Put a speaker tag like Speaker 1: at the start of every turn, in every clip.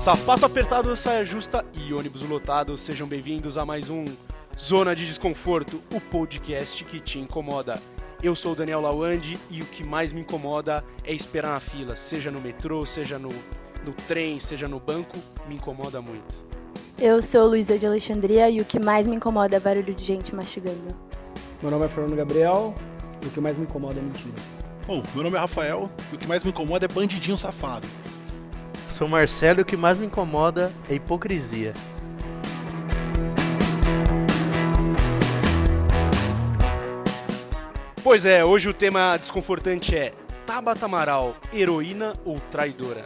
Speaker 1: Sapato apertado, saia justa e ônibus lotado, sejam bem-vindos a mais um Zona de Desconforto, o podcast que te incomoda. Eu sou o Daniel Lawande e o que mais me incomoda é esperar na fila, seja no metrô, seja no, no trem, seja no banco, me incomoda muito.
Speaker 2: Eu sou Luísa de Alexandria e o que mais me incomoda é barulho de gente mastigando.
Speaker 3: Meu nome é Fernando Gabriel e o que mais me incomoda é mentira.
Speaker 4: Bom, meu nome é Rafael e o que mais me incomoda é bandidinho safado.
Speaker 5: Sou Marcelo e o que mais me incomoda é hipocrisia.
Speaker 1: Pois é, hoje o tema desconfortante é Tabata Amaral, heroína ou traidora?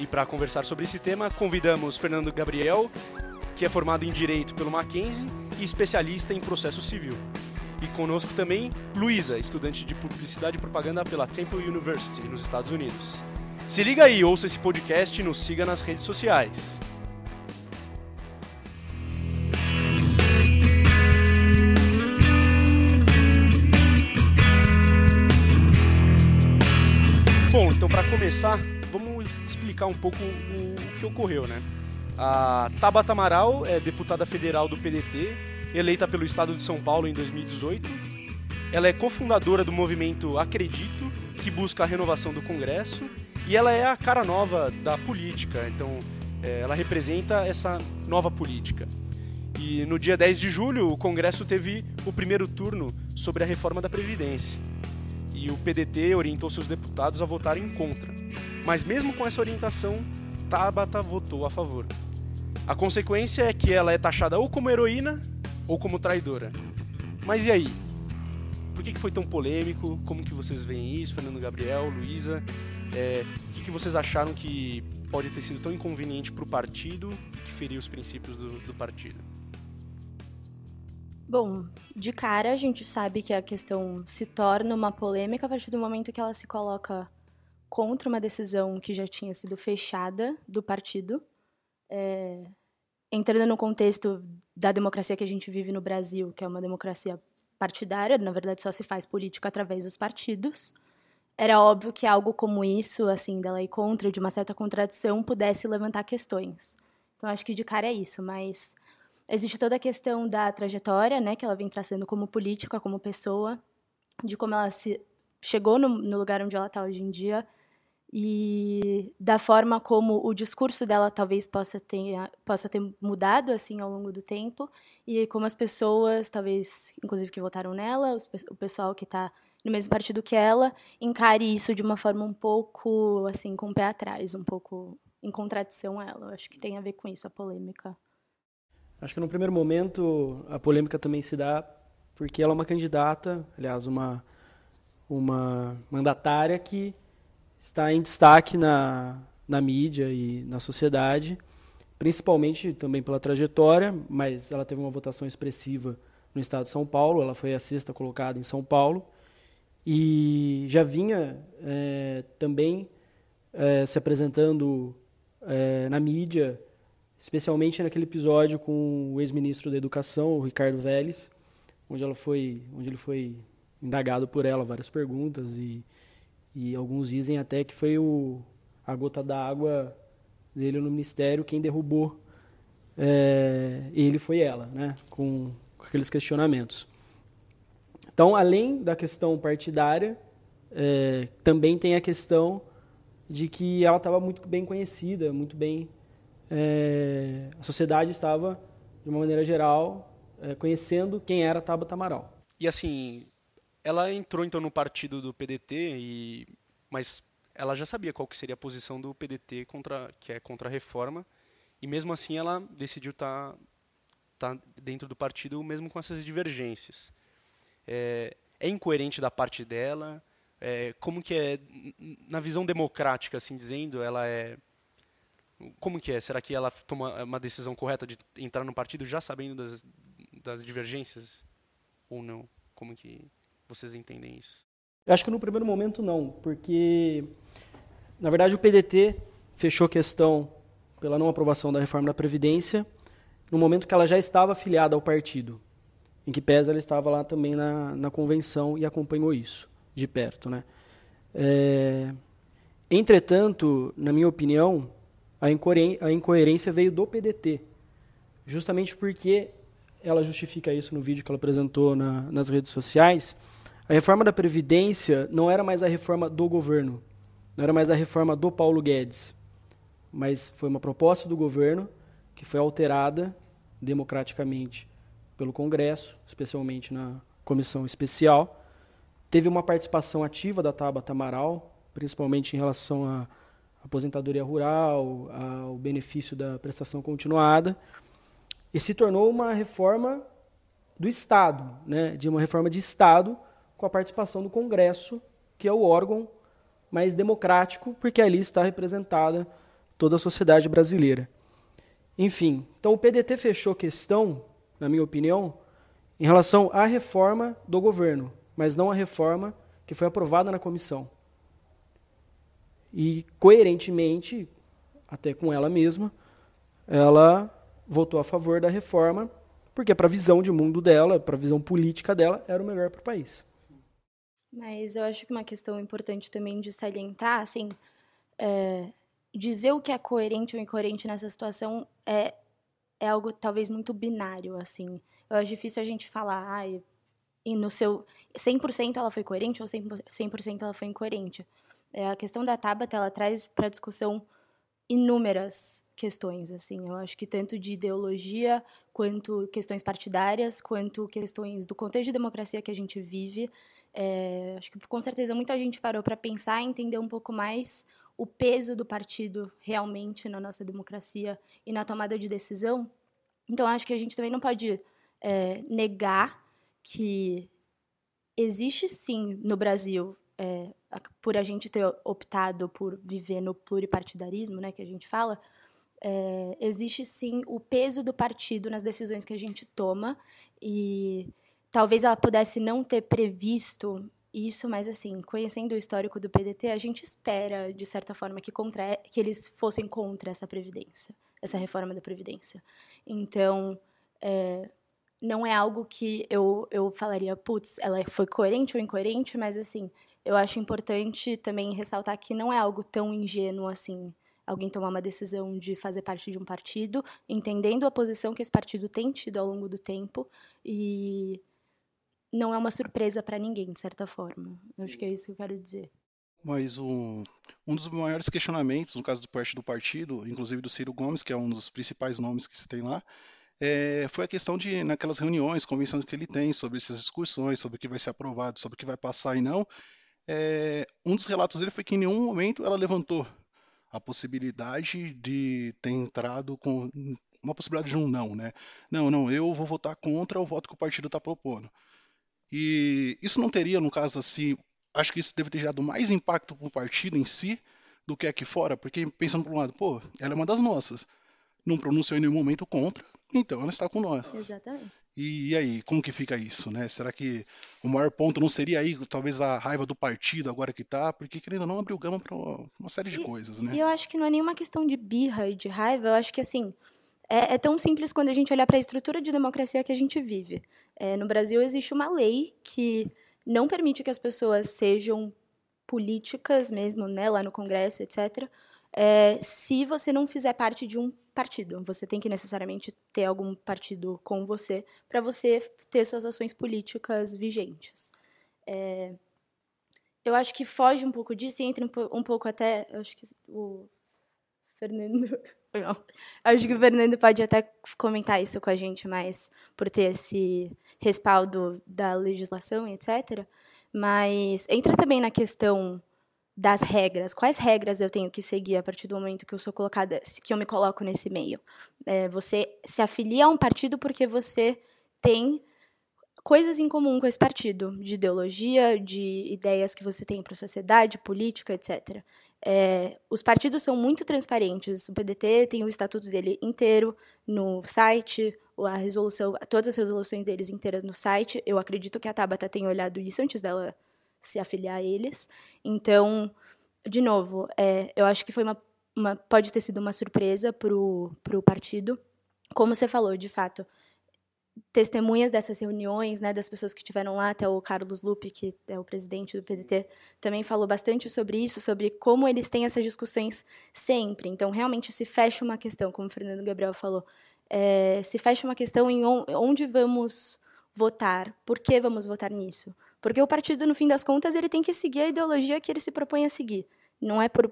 Speaker 1: E para conversar sobre esse tema, convidamos Fernando Gabriel, que é formado em Direito pelo Mackenzie e especialista em processo civil. E conosco também Luísa, estudante de Publicidade e Propaganda pela Temple University, nos Estados Unidos. Se liga aí, ouça esse podcast e nos siga nas redes sociais. Bom, então para começar, vamos explicar um pouco o, que ocorreu, né? A Tabata Amaral é deputada federal do PDT, eleita pelo estado de São Paulo em 2018. Ela é cofundadora do movimento Acredito, que busca a renovação do Congresso, e ela é a cara nova da política, então é, ela representa essa nova política. E no dia 10 de julho, o Congresso teve o primeiro turno sobre a reforma da Previdência e o PDT orientou seus deputados a votarem contra. Mas mesmo com essa orientação, Tabata votou a favor. A consequência é que ela é taxada ou como heroína ou como traidora. Mas e aí? Por que, foi tão polêmico? Como que vocês veem isso, Fernando Gabriel, Luísa? É, o que, que vocês acharam que pode ter sido tão inconveniente para o partido que feriu os princípios do, do partido?
Speaker 2: Bom, de cara a gente sabe que a questão se torna uma polêmica a partir do momento que ela se coloca contra uma decisão que já tinha sido fechada do partido. É, entrando no contexto da democracia que a gente vive no Brasil, que é uma democracia partidária, na verdade só se faz política através dos partidos. Era óbvio que algo como isso, assim, dela ir contra, de uma certa contradição, pudesse levantar questões. Então acho que de cara é isso, mas Existe toda a questão da trajetória, né, que ela vem traçando como política, como pessoa, de como ela se chegou no, no lugar onde ela está hoje em dia e da forma como o discurso dela talvez possa ter, possa ter mudado assim ao longo do tempo e como as pessoas, talvez inclusive que votaram nela, o pessoal que está no mesmo partido que ela, encare isso de uma forma um pouco assim com o pé atrás, um pouco em contradição a ela. Eu acho que tem a ver com isso a polêmica.
Speaker 3: Acho que no primeiro momento a polêmica também se dá porque ela é uma candidata, aliás, uma, uma mandatária que está em destaque na, na mídia e na sociedade, principalmente também pela trajetória, mas ela teve uma votação expressiva no estado de São Paulo, ela foi a sexta colocada em São Paulo, e já vinha é, também é, se apresentando é, na mídia especialmente naquele episódio com o ex-ministro da Educação, o Ricardo Vélez, onde ela foi, onde ele foi indagado por ela várias perguntas e, e alguns dizem até que foi o, a gota d'água dele no ministério quem derrubou é, ele foi ela, né, com, com, aqueles questionamentos. Então, além da questão partidária, é, também tem a questão de que ela estava muito bem conhecida, muito bem é, a sociedade estava, de uma maneira geral, é, conhecendo quem era Tabata Amaral.
Speaker 1: E assim, ela entrou então no partido do PDT, e, mas ela já sabia qual que seria a posição do PDT contra, que é contra a reforma, e mesmo assim ela decidiu estar tá, tá dentro do partido mesmo com essas divergências. É, é incoerente da parte dela, é, como que é, na visão democrática, assim dizendo, ela é como que é? Será que ela toma uma decisão correta de entrar no partido já sabendo das, das divergências ou não? Como que vocês entendem isso?
Speaker 3: Eu acho que no primeiro momento não, porque na verdade o PDT fechou questão pela não aprovação da reforma da previdência no momento que ela já estava afiliada ao partido, em que pesa ela estava lá também na, na convenção e acompanhou isso de perto, né? É, entretanto, na minha opinião, a incoerência veio do PDT, justamente porque ela justifica isso no vídeo que ela apresentou na, nas redes sociais. A reforma da Previdência não era mais a reforma do governo, não era mais a reforma do Paulo Guedes, mas foi uma proposta do governo que foi alterada democraticamente pelo Congresso, especialmente na comissão especial. Teve uma participação ativa da Tabata Amaral, principalmente em relação à aposentadoria rural, ao benefício da prestação continuada, e se tornou uma reforma do Estado, né, de uma reforma de Estado com a participação do Congresso, que é o órgão mais democrático, porque ali está representada toda a sociedade brasileira. Enfim, então o PDT fechou questão, na minha opinião, em relação à reforma do governo, mas não à reforma que foi aprovada na comissão. E, coerentemente, até com ela mesma, ela votou a favor da reforma, porque para a visão de mundo dela, para a visão política dela, era o melhor para o país.
Speaker 2: Mas eu acho que uma questão importante também de salientar, assim, é, dizer o que é coerente ou incoerente nessa situação é, é algo talvez muito binário, assim. Eu acho difícil a gente falar, ah, e no seu 100% ela foi coerente ou 100% ela foi incoerente. É, a questão da Tabata, ela traz para discussão inúmeras questões, assim. Eu acho que tanto de ideologia, quanto questões partidárias, quanto questões do contexto de democracia que a gente vive. É, acho que com certeza muita gente parou para pensar e entender um pouco mais o peso do partido realmente na nossa democracia e na tomada de decisão. Então, acho que a gente também não pode é, negar que existe sim no Brasil, é, por a gente ter optado por viver no pluripartidarismo, né, que a gente fala, é, existe sim o peso do partido nas decisões que a gente toma e talvez ela pudesse não ter previsto isso, mas assim, conhecendo o histórico do PDT, a gente espera de certa forma que, contra, que eles fossem contra essa previdência, essa reforma da previdência. Então, é, não é algo que eu, eu falaria, putz, ela foi coerente ou incoerente, mas assim, eu acho importante também ressaltar que não é algo tão ingênuo assim, alguém tomar uma decisão de fazer parte de um partido, entendendo a posição que esse partido tem tido ao longo do tempo e não é uma surpresa para ninguém, de certa forma. Eu acho que é isso que eu quero dizer.
Speaker 4: Mas um, um dos maiores questionamentos, no caso do parte do partido, inclusive do Ciro Gomes, que é um dos principais nomes que se tem lá, é, foi a questão de, naquelas reuniões, convenções que ele tem sobre essas discussões, sobre o que vai ser aprovado, sobre o que vai passar e não, é, um dos relatos dele foi que em nenhum momento ela levantou a possibilidade de ter entrado com uma possibilidade de um não, né? Não, não, eu vou votar contra o voto que o partido está propondo. E isso não teria, no caso assim, acho que isso deve ter gerado mais impacto para o partido em si do que aqui fora, porque pensando por um lado, pô, ela é uma das nossas não pronunciou em nenhum momento contra, então ela está com nós.
Speaker 2: Exatamente.
Speaker 4: E, e, aí, como que fica isso, né? Será que o maior ponto não seria aí, talvez, a raiva do partido agora que tá? Porque, querendo ou não, abriu gama para uma série de
Speaker 2: e,
Speaker 4: coisas, né?
Speaker 2: E eu acho que não é nenhuma questão de birra e de raiva, eu acho que, assim, é, é tão simples quando a gente olhar para a estrutura de democracia que a gente vive. É, no Brasil existe uma lei que não permite que as pessoas sejam políticas mesmo, né, lá no Congresso, etc., é, se você não fizer parte de um partido. Você tem que necessariamente ter algum partido com você para você ter suas ações políticas vigentes. É, eu acho que foge um pouco disso e entra um, um pouco até. Acho que o Fernando. Acho que o Fernando pode até comentar isso com a gente mais por ter esse respaldo da legislação, etc. Mas entra também na questão das regras. Quais regras eu tenho que seguir a partir do momento que eu sou colocada, que eu me coloco nesse meio? É, você se afilia a um partido porque você tem coisas em comum com esse partido, de ideologia, de ideias que você tem para a sociedade, política, etc. É, os partidos são muito transparentes. O PDT tem o estatuto dele inteiro no site, a resolução, todas as resoluções deles inteiras no site. Eu acredito que a Tabata tenha olhado isso antes dela se afiliar a eles. Então, de novo, é, eu acho que foi uma, uma, pode ter sido uma surpresa para o partido. Como você falou, de fato, testemunhas dessas reuniões, né, das pessoas que estiveram lá, até o Carlos Lupe, que é o presidente do PDT, também falou bastante sobre isso, sobre como eles têm essas discussões sempre. Então, realmente se fecha uma questão, como o Fernando Gabriel falou, é, se fecha uma questão em onde vamos votar, por que vamos votar nisso? Porque o partido, no fim das contas, ele tem que seguir a ideologia que ele se propõe a seguir. Não é por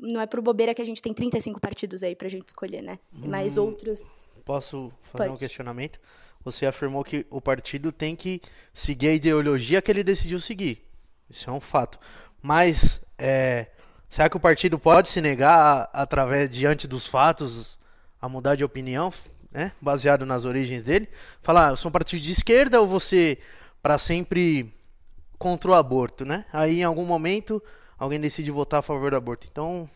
Speaker 2: não é por bobeira que a gente tem 35 partidos aí para a gente escolher, né? E mais hum. outros
Speaker 5: Posso fazer Pode. um questionamento? Você afirmou que o partido tem que seguir a ideologia que ele decidiu seguir. Isso é um fato. Mas é, será que o partido pode se negar através diante dos fatos a mudar de opinião, né? Baseado nas origens dele? Falar, ah, eu sou um partido de esquerda ou você para sempre contra o aborto, né? Aí em algum momento alguém decide votar a favor do aborto. Então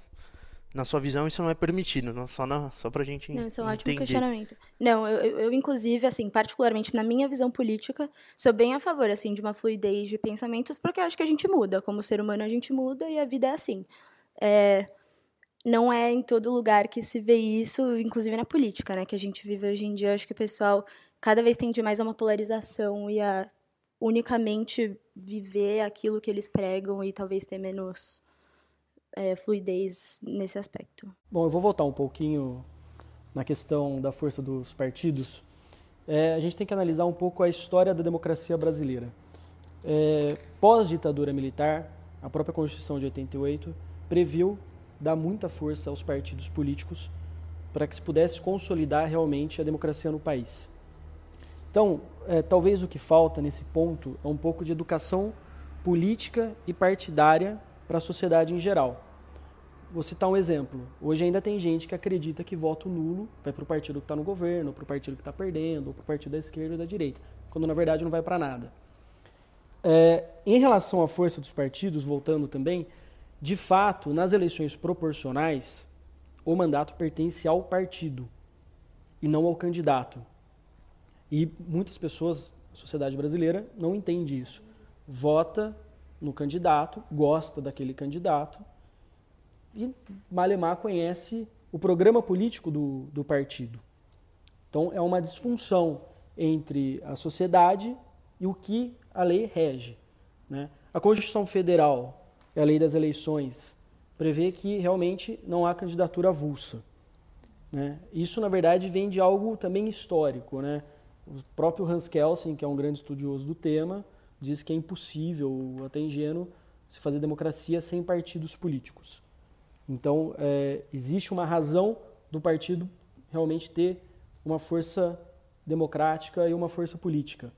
Speaker 5: na sua visão, isso não é permitido, não? Só, na, só pra gente
Speaker 2: Não, isso é um entender. ótimo questionamento. Não, eu, eu, eu, inclusive, assim, particularmente na minha visão política, sou bem a favor, assim, de uma fluidez de pensamentos, porque eu acho que a gente muda. Como ser humano, a gente muda e a vida é assim. É, não é em todo lugar que se vê isso, inclusive na política, né? Que a gente vive hoje em dia. Eu acho que o pessoal cada vez tende mais a uma polarização e a unicamente viver aquilo que eles pregam e talvez ter menos é, fluidez nesse aspecto.
Speaker 3: Bom, eu vou voltar um pouquinho na questão da força dos partidos. É, a gente tem que analisar um pouco a história da democracia brasileira. É, Pós-ditadura militar, a própria Constituição de 88 previu dar muita força aos partidos políticos para que se pudesse consolidar realmente a democracia no país. Então, é, talvez o que falta nesse ponto é um pouco de educação política e partidária para a sociedade em geral. Vou citar um exemplo. Hoje ainda tem gente que acredita que voto nulo vai para o partido que está no governo, para o partido que está perdendo, ou para o partido da esquerda ou da direita, quando na verdade não vai para nada. É, em relação à força dos partidos, voltando também, de fato, nas eleições proporcionais, o mandato pertence ao partido e não ao candidato. E muitas pessoas, a sociedade brasileira, não entende isso. Vota no candidato, gosta daquele candidato e Malemar conhece o programa político do, do partido. Então é uma disfunção entre a sociedade e o que a lei rege. Né? A Constituição Federal, a lei das eleições, prevê que realmente não há candidatura avulsa. Né? Isso, na verdade, vem de algo também histórico. Né? O próprio Hans Kelsen, que é um grande estudioso do tema, diz que é impossível, até ingênuo, se fazer democracia sem partidos políticos. Então, é, existe uma razão do partido realmente ter uma força democrática e uma força política.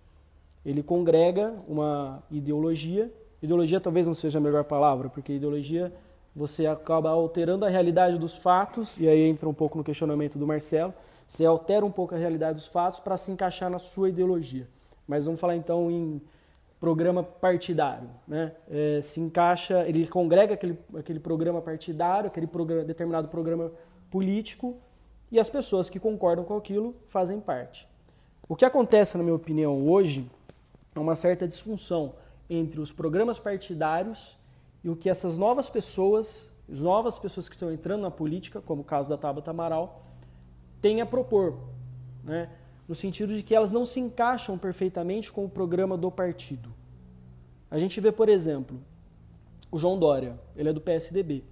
Speaker 3: Ele congrega uma ideologia. Ideologia talvez não seja a melhor palavra, porque ideologia você acaba alterando a realidade dos fatos, e aí entra um pouco no questionamento do Marcelo. Você altera um pouco a realidade dos fatos para se encaixar na sua ideologia. Mas vamos falar então em programa partidário, né? É, se encaixa, ele congrega aquele, aquele programa partidário, aquele programa, determinado programa político, e as pessoas que concordam com aquilo fazem parte. O que acontece, na minha opinião, hoje é uma certa disfunção entre os programas partidários e o que essas novas pessoas, as novas pessoas que estão entrando na política, como o caso da Tabata Amaral, têm a propor. Né? No sentido de que elas não se encaixam perfeitamente com o programa do partido. A gente vê, por exemplo, o João Dória, ele é do PSDB.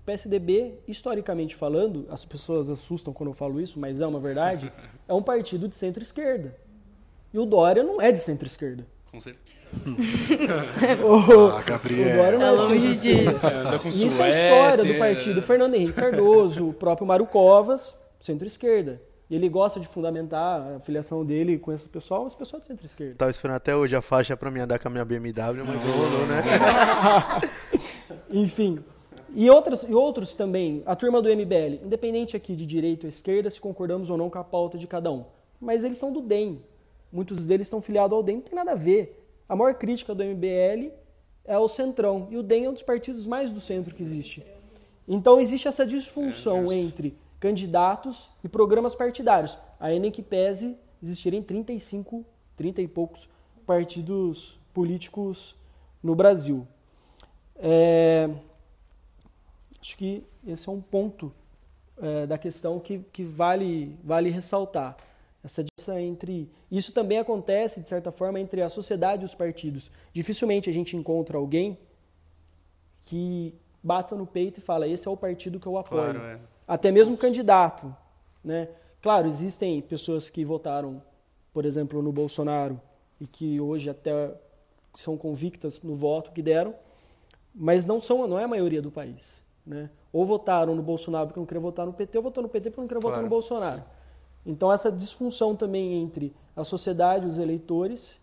Speaker 3: O PSDB, historicamente falando, as pessoas assustam quando eu falo isso, mas é uma verdade, é um partido de centro-esquerda. E o Dória não é de centro-esquerda.
Speaker 1: Com certeza.
Speaker 4: o, ah, Gabriel. O Dória
Speaker 2: não é, é de centro-esquerda.
Speaker 3: Isso é a história do partido. Fernando Henrique Cardoso, o próprio Mário Covas, centro-esquerda. E ele gosta de fundamentar a filiação dele com esse pessoal, esse pessoal de centro-esquerda.
Speaker 5: Tava esperando até hoje a faixa para mim andar com a minha BMW, mas não rolou, né?
Speaker 3: Enfim. E, outros e outros também, a turma do MBL, independente aqui de direita ou esquerda, se concordamos ou não com a pauta de cada um. Mas eles são do DEM. Muitos deles estão filiados ao DEM, não tem nada a ver. A maior crítica do MBL é o Centrão. E o DEM é um dos partidos mais do centro que existe. Então existe essa disfunção é, entre candidatos e programas partidários. Ainda que pese existirem 35, 30 e poucos partidos políticos no Brasil. É, acho que esse é um ponto é, da questão que, que vale, vale ressaltar. essa diferença entre isso também acontece de certa forma entre a sociedade e os partidos. Dificilmente a gente encontra alguém que bata no peito e fala esse é o partido que eu apoio.
Speaker 1: Claro, é.
Speaker 3: Até mesmo candidato, né? Claro, existem pessoas que votaram, por exemplo, no Bolsonaro e que hoje até são convictas no voto que deram, mas não são, não é a maioria do país, né? Ou votaram no Bolsonaro porque não queriam votar no PT, ou votaram no PT porque não queriam
Speaker 1: Claro,
Speaker 3: votar no Bolsonaro. Então essa disfunção também entre a sociedade, os eleitores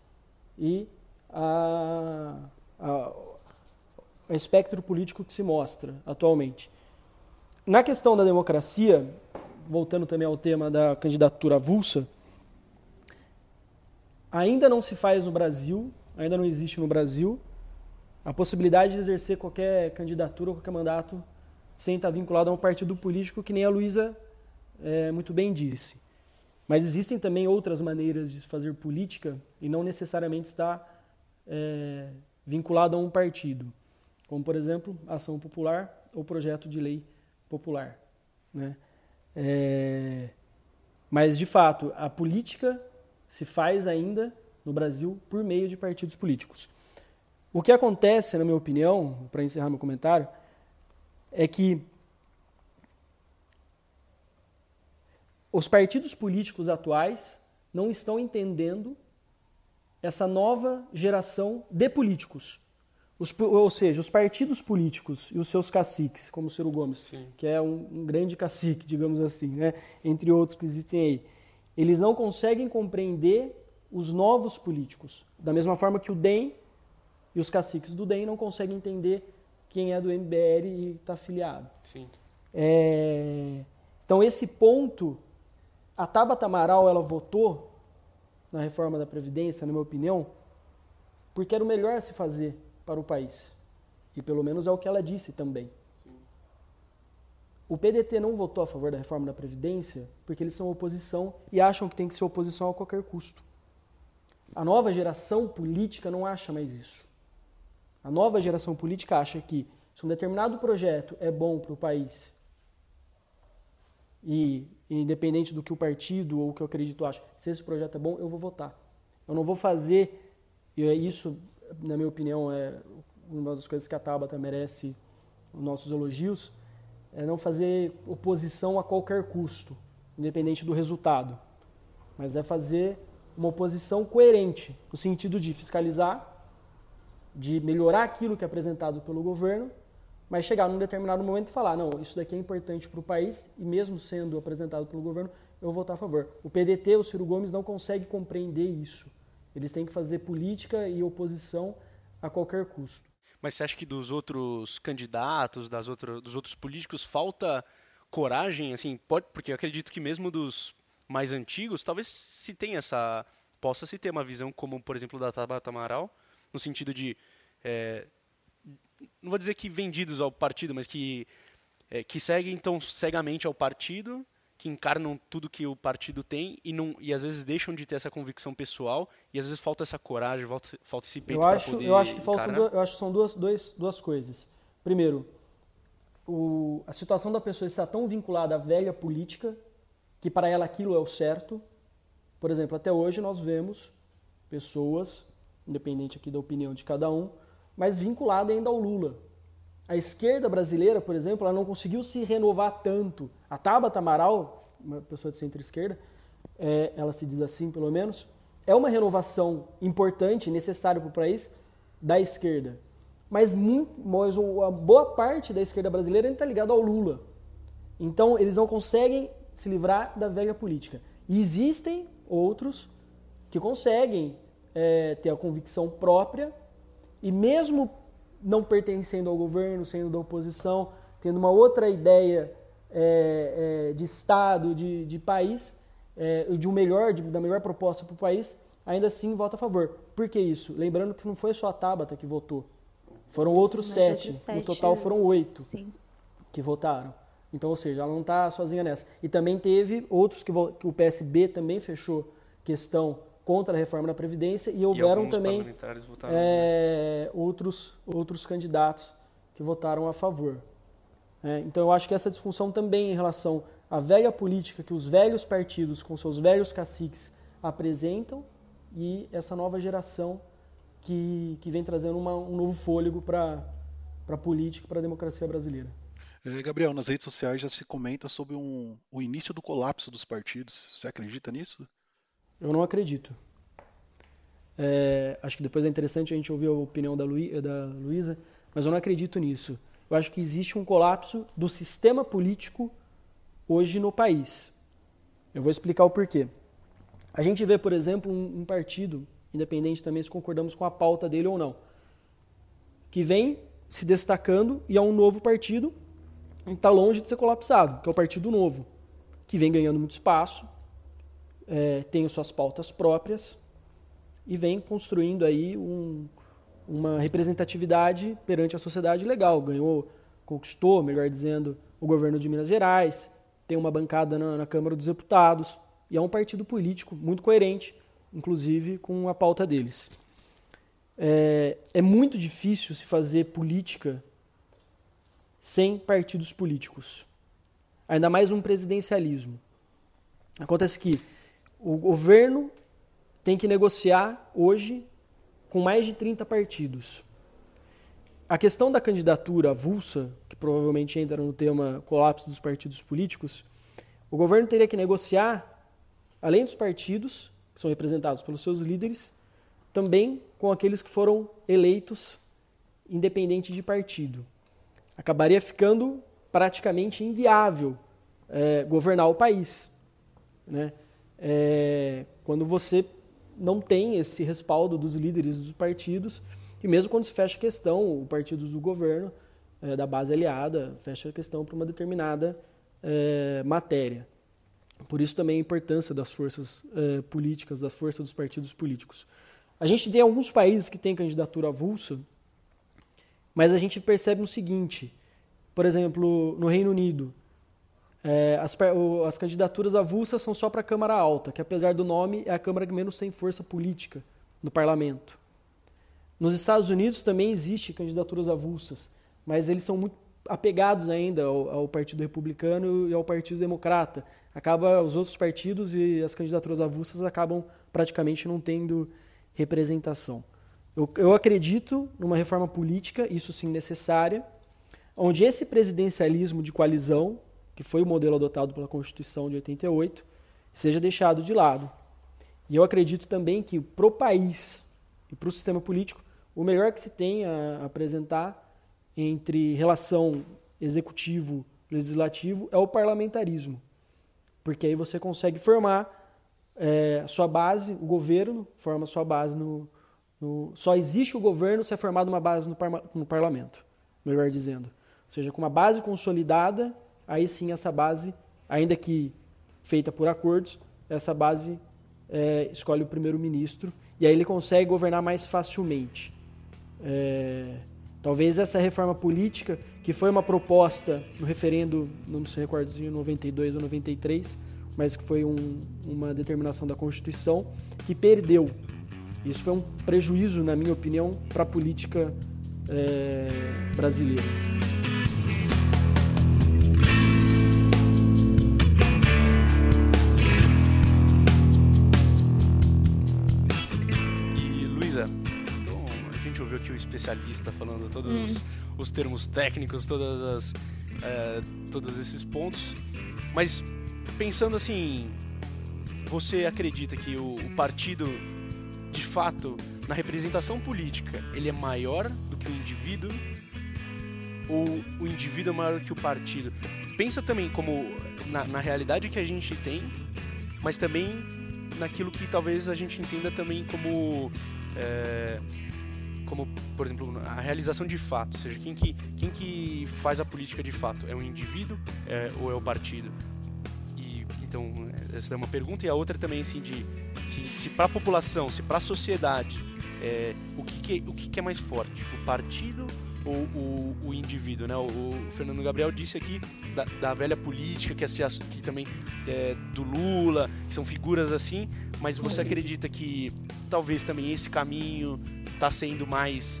Speaker 3: e a, a, o espectro político que se mostra atualmente. Na questão da democracia, voltando também ao tema da candidatura avulsa, ainda não se faz no Brasil, ainda não existe no Brasil, a possibilidade de exercer qualquer candidatura ou qualquer mandato sem estar vinculado a um partido político, que nem a Luísa é, muito bem disse. Mas existem também outras maneiras de fazer política e não necessariamente estar é, vinculado a um partido, como, por exemplo, ação popular ou projeto de lei popular. Né? É, mas, de fato, a política se faz ainda no Brasil por meio de partidos políticos. O que acontece, na minha opinião, para encerrar meu comentário, é que os partidos políticos atuais não estão entendendo essa nova geração de políticos. Os, ou seja, os partidos políticos e os seus caciques, como o Ciro Gomes,
Speaker 1: Sim.
Speaker 3: que é um, um grande cacique, digamos assim, né? entre outros que existem aí, eles não conseguem compreender os novos políticos. Da mesma forma que o DEM e os caciques do DEM não conseguem entender quem é do MBL e está afiliado.
Speaker 1: Sim.
Speaker 3: É, Então, esse ponto, a Tabata Amaral, ela votou na reforma da Previdência, na minha opinião, porque era o melhor a se fazer para o país. E pelo menos é o que ela disse também. O PDT não votou a favor da reforma da Previdência porque eles são oposição e acham que tem que ser oposição a qualquer custo. A nova geração política não acha mais isso. A nova geração política acha que se um determinado projeto é bom para o país e independente do que o partido ou o que eu acredito acha, se esse projeto é bom, eu vou votar. Eu não vou fazer, é isso, na minha opinião, é uma das coisas que a Tabata merece os nossos elogios, é não fazer oposição a qualquer custo, independente do resultado, mas é fazer uma oposição coerente, no sentido de fiscalizar, de melhorar aquilo que é apresentado pelo governo, mas chegar num determinado momento e falar, não, isso daqui é importante para o país e mesmo sendo apresentado pelo governo, eu vou votar a favor. O PDT, o Ciro Gomes, não consegue compreender isso. Eles têm que fazer política e oposição a qualquer custo.
Speaker 1: Mas você acha que dos outros candidatos, das dos outros políticos, falta coragem? Assim, pode, porque eu acredito que mesmo dos mais antigos, talvez se tenha essa. possa se ter uma visão como, por exemplo, da Tabata Amaral, no sentido de. é, não vou dizer que vendidos ao partido, mas que, é, que seguem então cegamente ao partido, que encarnam tudo que o partido tem e, não, e às vezes deixam de ter essa convicção pessoal e às vezes falta essa coragem, falta, falta esse peito para poder
Speaker 3: eu acho que duas, eu acho que são duas, dois, duas coisas. Primeiro, o, a situação da pessoa está tão vinculada à velha política que para ela aquilo é o certo. Por exemplo, até hoje nós vemos pessoas, independente aqui da opinião de cada um, mas vinculada ainda ao Lula. A esquerda brasileira, por exemplo, ela não conseguiu se renovar tanto. A Tabata Amaral, uma pessoa de centro-esquerda, é, ela se diz assim pelo menos, é uma renovação importante, necessária para o país, da esquerda. Mas, muito, mas a boa parte da esquerda brasileira está ligada ao Lula. Então, eles não conseguem se livrar da velha política. E existem outros que conseguem é, ter a convicção própria e mesmo não pertencendo ao governo, sendo da oposição, tendo uma outra ideia é, é, de Estado, de, de país, é, de um melhor, de, da melhor proposta para o país, ainda assim vota a favor. Por que isso? Lembrando que não foi só a Tabata que votou. Foram outros
Speaker 2: Mas
Speaker 3: sete.
Speaker 2: outros
Speaker 3: No
Speaker 2: sete,
Speaker 3: total foram oito
Speaker 2: Sim.
Speaker 3: que votaram. Então, ou seja, ela não está sozinha nessa. E também teve outros que, que o PSB também fechou questão contra a reforma da Previdência e
Speaker 1: E
Speaker 3: houveram
Speaker 1: alguns
Speaker 3: também é, outros, outros candidatos que votaram a favor. É, então, eu acho que essa disfunção também em relação a velha política que os velhos partidos com seus velhos caciques apresentam e essa nova geração que, que vem trazendo uma, um novo fôlego para a política, para a democracia brasileira.
Speaker 4: É, Gabriel, nas redes sociais já se comenta sobre um, o início do colapso dos partidos. Você acredita nisso?
Speaker 3: Eu não acredito. É, acho que depois é interessante a gente ouvir a opinião da, Luí da Luísa, mas eu não acredito nisso. Eu acho que existe um colapso do sistema político hoje no país. Eu vou explicar o porquê. A gente vê, por exemplo, um, um partido, independente também se concordamos com a pauta dele ou não, que vem se destacando e é um novo partido está longe de ser colapsado, que é o Partido Novo, que vem ganhando muito espaço, é, suas pautas próprias e vem construindo aí um, uma representatividade perante a sociedade legal. Ganhou, conquistou, melhor dizendo, o governo de Minas Gerais, tem uma bancada na, na Câmara dos Deputados e é um partido político muito coerente, inclusive com a pauta deles. É, é muito difícil se fazer política sem partidos políticos. Ainda mais um presidencialismo. Acontece que o governo tem que negociar hoje com mais de 30 partidos. A questão da candidatura avulsa, que provavelmente entra no tema colapso dos partidos políticos, o governo teria que negociar, além dos partidos, que são representados pelos seus líderes, também com aqueles que foram eleitos independente de partido acabaria ficando praticamente inviável é, governar o país. Né? É, quando você não tem esse respaldo dos líderes dos partidos, e mesmo quando se fecha a questão, o partido do governo, é, da base aliada, fecha a questão para uma determinada é, matéria. Por isso também a importância das forças é, políticas, das forças dos partidos políticos. A gente tem alguns países que têm candidatura avulsa, mas a gente percebe o seguinte: por exemplo, no Reino Unido, é, as, as, candidaturas avulsas são só para a Câmara Alta, que apesar do nome é a Câmara que menos tem força política no parlamento. Nos Estados Unidos também existem candidaturas avulsas, mas eles são muito apegados ainda ao, ao, Partido Republicano e ao Partido Democrata. Acaba os outros partidos e as candidaturas avulsas acabam praticamente não tendo representação. Eu, eu acredito numa reforma política, isso sim necessária, onde esse presidencialismo de coalizão, que foi o modelo adotado pela Constituição de 88, seja deixado de lado. E eu acredito também que para o país e para o sistema político, o melhor que se tem a apresentar entre relação executivo-legislativo é o parlamentarismo. Porque aí você consegue formar é, sua base, o governo forma sua base no, no, só existe o governo se é formado uma base no, par, no parlamento, melhor dizendo. Ou seja, com uma base consolidada, aí sim essa base, ainda que feita por acordos, essa base é, escolhe o primeiro-ministro e aí ele consegue governar mais facilmente. É, talvez essa reforma política, que foi uma proposta no referendo, não se recordo se em 92 ou 93, mas que foi um, uma determinação da Constituição, que perdeu isso foi um prejuízo, na minha opinião, para a política é, brasileira.
Speaker 1: Falando todos hum. os, os, termos técnicos, todas as, é, todos esses pontos, mas pensando assim, você acredita que o, o partido de fato, na representação política, ele é maior do que o indivíduo ou o indivíduo é maior que o partido? Pensa também como na, na realidade que a gente tem, mas também naquilo que talvez a gente entenda também como é, como por exemplo a realização de fato, ou seja, quem que quem que faz a política de fato é o indivíduo é, ou é o partido? E então essa é uma pergunta e a outra também assim de se, se para a população, se para a sociedade, é, o, que, que, o que, que, é mais forte, o partido ou o, o indivíduo? Né? O, o, Fernando Gabriel disse aqui da, da velha política, que, é, que também é do Lula, que são figuras assim, mas você acredita que talvez também esse caminho está sendo mais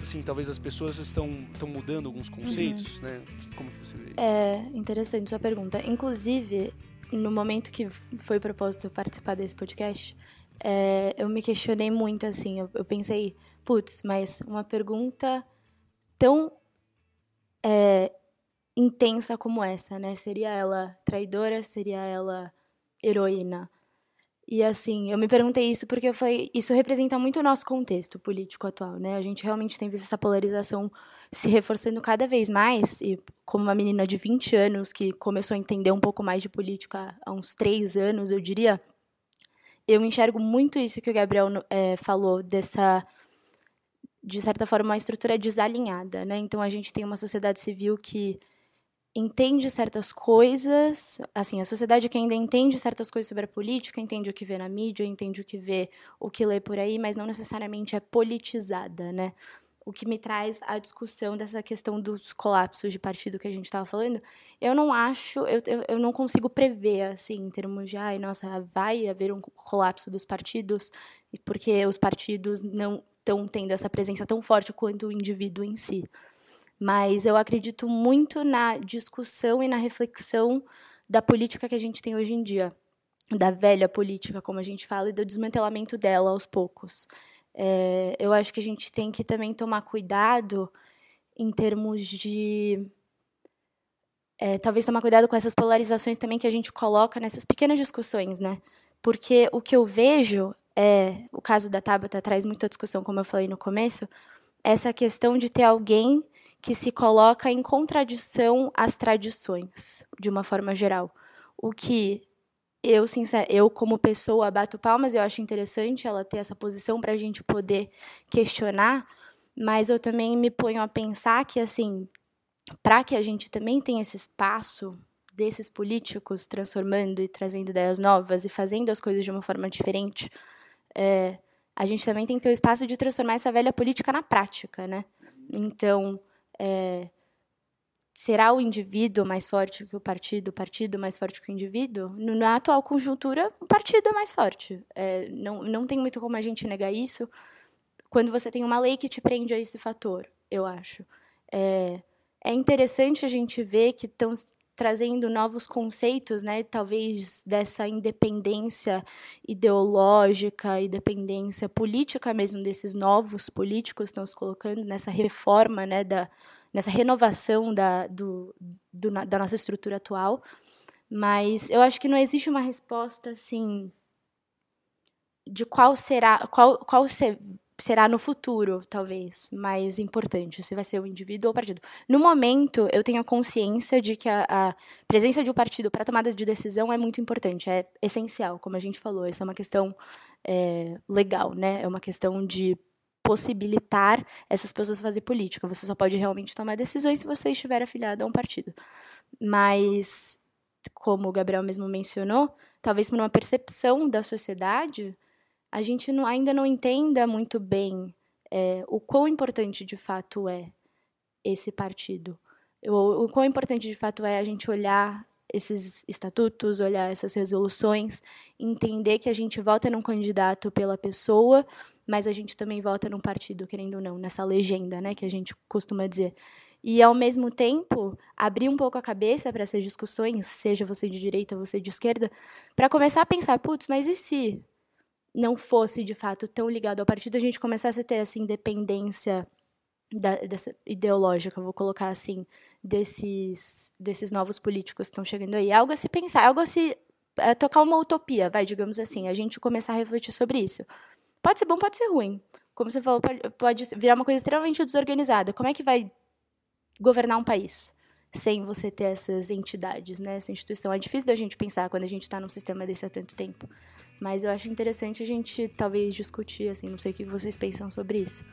Speaker 1: assim, talvez as pessoas estão, estão mudando alguns conceitos,
Speaker 2: Uhum.
Speaker 1: né? Como que você vê?
Speaker 2: É interessante sua pergunta. Inclusive, no momento que foi proposto participar desse podcast, é, eu me questionei muito, assim. Eu, eu pensei, putz, mas uma pergunta tão é, intensa como essa, né? Seria ela traidora? Seria ela heroína? E assim, eu me perguntei isso porque falei, isso representa muito o nosso contexto político atual, né? A gente realmente tem visto essa polarização se reforçando cada vez mais, e como uma menina de 20 anos que começou a entender um pouco mais de política há uns três anos, eu diria, eu enxergo muito isso que o Gabriel é, falou, dessa, de certa forma, uma estrutura desalinhada, né? Então a gente tem uma sociedade civil que entende certas coisas, assim, a sociedade que ainda entende certas coisas sobre a política, entende o que vê na mídia, entende o que vê, o que lê por aí, mas não necessariamente é politizada, né? O que me traz a discussão dessa questão dos colapsos de partido que a gente estava falando, eu não acho, eu, eu, eu não consigo prever, assim, em termos de, ai, nossa, vai haver um colapso dos partidos, porque os partidos não estão tendo essa presença tão forte quanto o indivíduo em si mas eu acredito muito na discussão e na reflexão da política que a gente tem hoje em dia, da velha política, como a gente fala, e do desmantelamento dela aos poucos. É, eu acho que a gente tem que também tomar cuidado em termos de. É, talvez tomar cuidado com essas polarizações também que a gente coloca nessas pequenas discussões, né? Porque o que eu vejo é. O caso da Tabata traz muita discussão, como eu falei no começo, essa questão de ter alguém que se coloca em contradição às tradições, de uma forma geral. O que eu, sincero, eu como pessoa, bato palmas, eu acho interessante ela ter essa posição para a gente poder questionar, mas eu também me ponho a pensar que, assim, para que a gente também tenha esse espaço desses políticos transformando e trazendo ideias novas e fazendo as coisas de uma forma diferente, é, a gente também tem que ter o espaço de transformar essa velha política na prática, né? Então, é, será o indivíduo mais forte que o partido, o partido mais forte que o indivíduo? Na atual conjuntura, o partido é mais forte. É, não, não tem muito como a gente negar isso quando você tem uma lei que te prende a esse fator, eu acho. É, é interessante a gente ver que estão trazendo novos conceitos, né, talvez dessa independência ideológica, independência política mesmo desses novos políticos estão se colocando nessa reforma, né, da, nessa renovação da, do, do, da nossa estrutura atual. Mas eu acho que não existe uma resposta assim de qual será, qual, qual será no futuro, talvez, mais importante, se vai ser o indivíduo ou o partido. No momento, eu tenho a consciência de que a, a presença de um partido para tomada de decisão é muito importante, é essencial, como a gente falou. Isso é uma questão é, legal, né? É uma questão de possibilitar essas pessoas fazer política. Você só pode realmente tomar decisões se você estiver afiliado a um partido. Mas, como o Gabriel mesmo mencionou, talvez por uma percepção da sociedade, a gente não, ainda não entenda muito bem é, o quão importante de fato é esse partido. O, o quão importante de fato é a gente olhar esses estatutos, olhar essas resoluções, entender que a gente vota num candidato pela pessoa, mas a gente também vota num partido, querendo ou não, nessa legenda, né, que a gente costuma dizer. E, ao mesmo tempo, abrir um pouco a cabeça para essas discussões, seja você de direita, você de esquerda, para começar a pensar, putz, mas e se não fosse de fato tão ligado ao partido, a gente começasse a ter essa independência da, dessa ideológica, vou colocar assim, desses, desses novos políticos que estão chegando aí. Algo a se pensar, algo a se é, tocar uma utopia, vai, digamos assim, a gente começar a refletir sobre isso. Pode ser bom, pode ser ruim. Como você falou, pode, pode virar uma coisa extremamente desorganizada. Como é que vai governar um país sem você ter essas entidades, né? Essa instituição. É difícil da gente pensar quando a gente está num sistema desse há tanto tempo. Mas eu acho interessante a gente talvez discutir, assim, não sei o que vocês pensam sobre isso.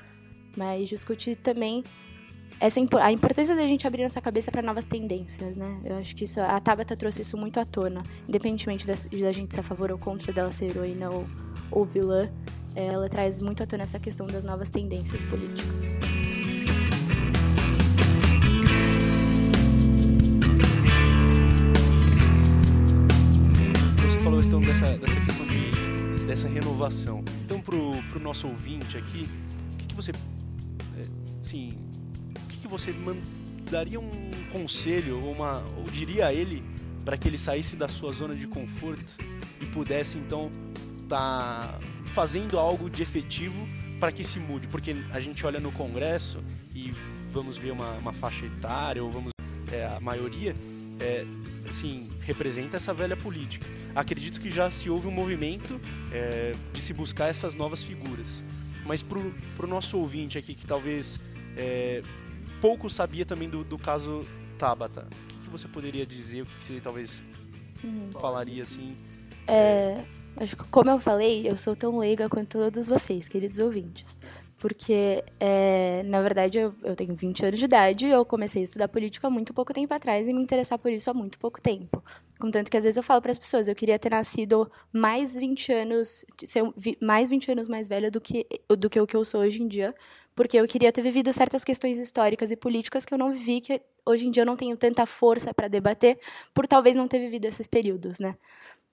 Speaker 2: Mas discutir também essa a importância da gente abrir nossa cabeça para novas tendências, né? Eu acho que isso a Tabata trouxe isso muito à tona, independentemente da, gente ser a favor ou contra dela ser heroína ou, ou vilã, ela traz muito à tona essa questão das novas tendências políticas.
Speaker 1: Dessa renovação. Então, para o nosso ouvinte aqui, o que, que você é, Assim, o que, que você daria um conselho ou, uma, ou diria a ele para que ele saísse da sua zona de conforto e pudesse então tá fazendo algo de efetivo para que se mude? Porque a gente olha no Congresso e vamos ver uma, uma faixa etária ou vamos é, a maioria é, assim representa essa velha política. Acredito que já se houve um movimento é, de se buscar essas novas figuras. Mas para o nosso ouvinte aqui que talvez é, pouco sabia também do, do caso Tabata, o que, que, você poderia dizer? O que, que você talvez uhum. falaria assim?
Speaker 2: É, acho que como eu falei, eu sou tão leiga quanto todos vocês, queridos ouvintes porque, é, na verdade, eu, eu, tenho 20 anos de idade e eu comecei a estudar política há muito pouco tempo atrás e me interessar por isso há muito pouco tempo. Contanto que, às vezes, eu falo para as pessoas, eu queria ter nascido mais 20 anos, ser mais 20 anos mais velha do que, do que o que eu sou hoje em dia, porque eu queria ter vivido certas questões históricas e políticas que eu não vivi, que hoje em dia eu não tenho tanta força para debater, por talvez não ter vivido esses períodos, né?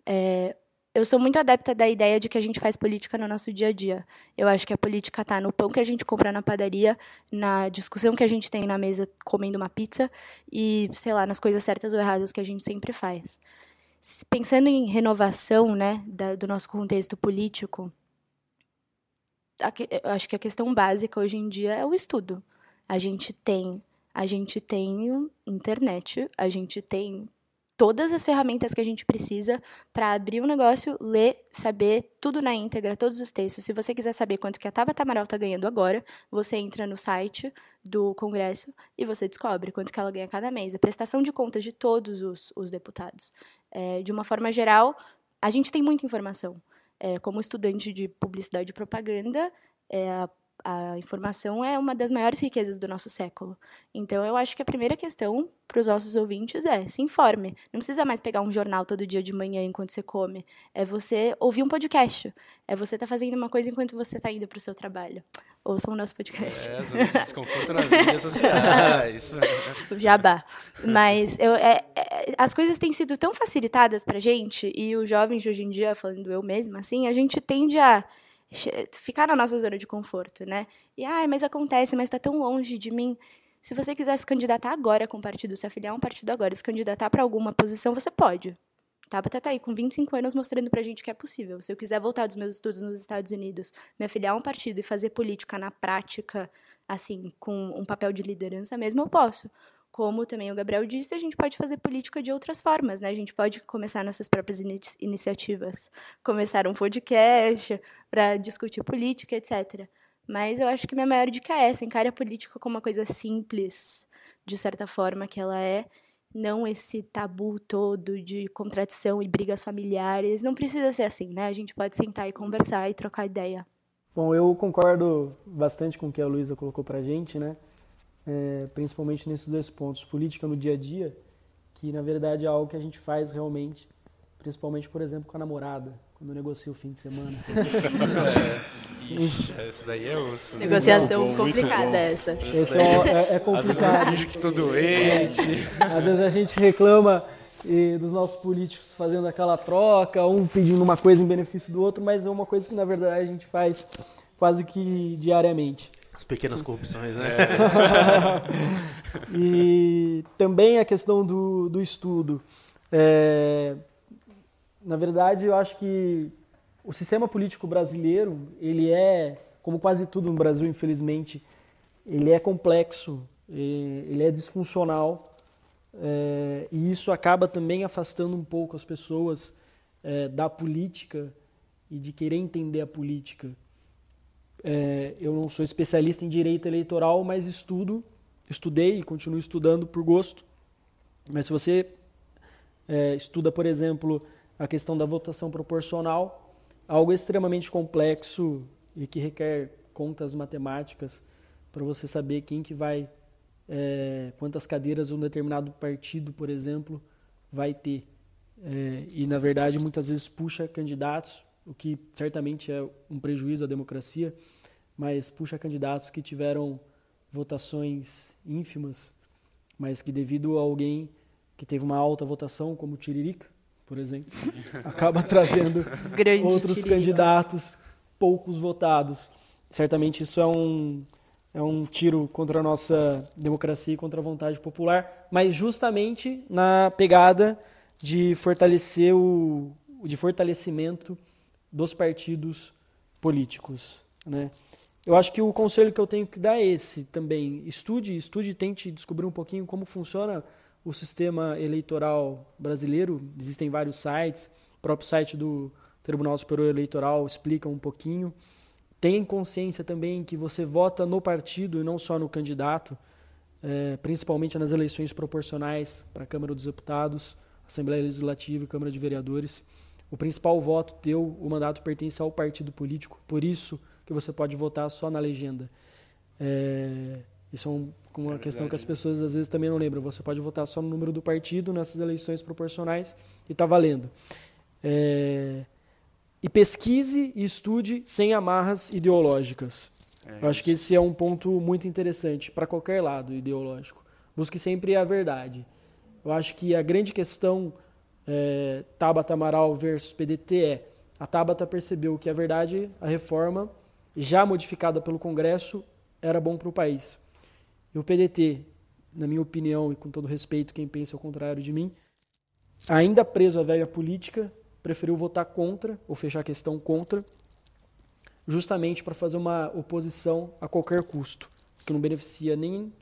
Speaker 2: É, eu sou muito adepta da ideia de que a gente faz política no nosso dia a dia. Eu acho que a política está no pão que a gente compra na padaria, na discussão que a gente tem na mesa comendo uma pizza e, sei lá, nas coisas certas ou erradas que a gente sempre faz. Pensando em renovação, né, da, do nosso contexto político, eu acho que a questão básica hoje em dia é o estudo. A gente tem, a gente tem internet, a gente tem todas as ferramentas que a gente precisa para abrir um negócio, ler, saber tudo na íntegra, todos os textos. Se você quiser saber quanto que a Tabata Amaral está ganhando agora, você entra no site do Congresso e você descobre quanto que ela ganha cada mês. A prestação de contas de todos os, os deputados. É, de uma forma geral, a gente tem muita informação. É, como estudante de publicidade e propaganda, é, a a informação é uma das maiores riquezas do nosso século. Então, eu acho que a primeira questão para os nossos ouvintes é se informe. Não precisa mais pegar um jornal todo dia de manhã enquanto você come. É você ouvir um podcast. É você estar tá fazendo uma coisa enquanto você está indo para o seu trabalho. Ouçam o nosso podcast.
Speaker 1: É, desconforto nas mídias sociais.
Speaker 2: Jabá. Mas eu, é, é, as coisas têm sido tão facilitadas para gente, e os jovens de hoje em dia, falando eu mesma, assim, a gente tende a ficar na nossa zona de conforto, né? E, ai, mas acontece, mas está tão longe de mim. Se você quiser se candidatar agora com o partido, se afiliar a um partido agora, se candidatar para alguma posição, você pode. Tabata tá aí com 25 anos mostrando pra gente que é possível. Se eu quiser voltar dos meus estudos nos Estados Unidos, me afiliar a um partido e fazer política na prática, assim, com um papel de liderança mesmo, eu posso como também o Gabriel disse, a gente pode fazer política de outras formas, né? A gente pode começar nossas próprias iniciativas, começar um podcast para discutir política, etc. Mas eu acho que minha maior dica é essa, encare a política como uma coisa simples, de certa forma que ela é, não esse tabu todo de contradição e brigas familiares. Não precisa ser assim, né? A gente pode sentar e conversar e trocar ideia.
Speaker 3: Bom, eu concordo bastante com o que a Luísa colocou pra gente, né? É, principalmente nesses dois pontos, política no dia a dia, que na verdade é algo que a gente faz realmente, principalmente, por exemplo, com a namorada, quando negocia o fim de semana.
Speaker 1: é, ixi, essa daí é osso.
Speaker 2: Né? Negociação bom, complicada essa.
Speaker 3: Esse é, é, é complicado.
Speaker 1: Às vezes eu que tô doente.
Speaker 3: Às vezes a gente reclama e, dos nossos políticos fazendo aquela troca, um pedindo uma coisa em benefício do outro, mas é uma coisa que na verdade a gente faz quase que diariamente.
Speaker 5: As pequenas corrupções, né?
Speaker 3: E também a questão do, do estudo. É, na verdade, eu acho que o sistema político brasileiro, ele é, como quase tudo no Brasil, infelizmente, ele é complexo, ele é disfuncional, é, e isso acaba também afastando um pouco as pessoas é, da política e de querer entender a política. É, eu não sou especialista em direito eleitoral, mas estudo, estudei e continuo estudando por gosto. Mas se você é, estuda, por exemplo, a questão da votação proporcional, algo extremamente complexo e que requer contas matemáticas para você saber quem que vai, é, quantas cadeiras um determinado partido, por exemplo, vai ter. É, e na verdade muitas vezes puxa candidatos o que certamente é um prejuízo à democracia, mas puxa candidatos que tiveram votações ínfimas, mas que devido a alguém que teve uma alta votação, como o Tiririca, por exemplo, acaba trazendo outros Tiririca. candidatos poucos votados. Certamente isso é um é um tiro contra a nossa democracia e contra a vontade popular, mas justamente na pegada de fortalecer o de fortalecimento dos partidos políticos, né? Eu acho que o conselho que eu tenho que dar é esse também. Estude, estude, tente descobrir um pouquinho como funciona o sistema eleitoral brasileiro. Existem vários sites, o próprio site do Tribunal Superior Eleitoral explica um pouquinho. Tenha consciência também que você vota no partido e não só no candidato, é, principalmente nas eleições proporcionais para a Câmara dos Deputados, Assembleia Legislativa e Câmara de Vereadores. O principal voto teu, o mandato pertence ao partido político, por isso que você pode votar só na legenda. É, isso é um, uma é questão que as pessoas às vezes também não lembram. Você pode votar só no número do partido nessas eleições proporcionais e está valendo. É, e pesquise e estude sem amarras ideológicas. É Eu acho que esse é um ponto muito interessante para qualquer lado ideológico. Busque sempre a verdade. Eu acho que a grande questão é, Tabata Amaral versus PDT é a Tabata percebeu que a verdade, a reforma, já modificada pelo Congresso, era bom para o país. E o PDT, na minha opinião, e com todo respeito quem pensa ao contrário de mim, ainda preso à velha política, preferiu votar contra, ou fechar a questão contra, justamente para fazer uma oposição a qualquer custo, que não beneficia nem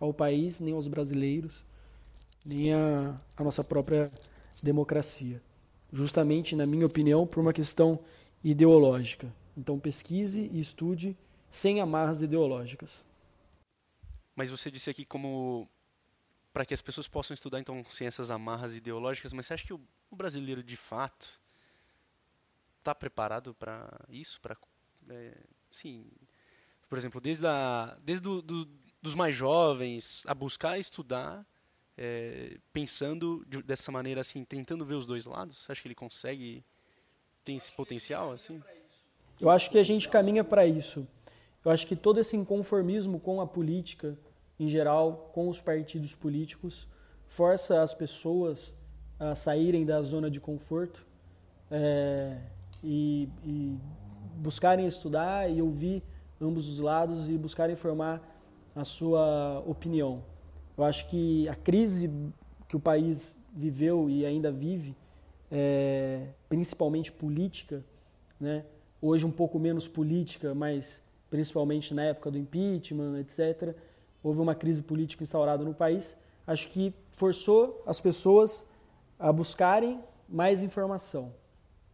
Speaker 3: ao país, nem aos brasileiros, nem a, a nossa própria democracia. Justamente, na minha opinião, por uma questão ideológica. Então, pesquise e estude sem amarras ideológicas.
Speaker 1: Mas você disse aqui como para que as pessoas possam estudar então sem essas amarras ideológicas, mas você acha que o, o brasileiro de fato está preparado para isso, para é, sim, por exemplo, desde a, desde do, do, dos mais jovens a buscar estudar, é, pensando de, dessa maneira assim, tentando ver os dois lados. Você acha que ele consegue tem esse potencial assim?
Speaker 3: Eu acho que a gente caminha para isso. Eu acho que todo esse inconformismo com a política em geral, com os partidos políticos, força as pessoas a saírem da zona de conforto é, e, e, buscarem estudar e ouvir ambos os lados e buscarem formar a sua opinião. Eu acho que a crise que o país viveu e ainda vive, é, principalmente política, né? Hoje um pouco menos política, mas principalmente na época do impeachment, etc., houve uma crise política instaurada no país, acho que forçou as pessoas a buscarem mais informação.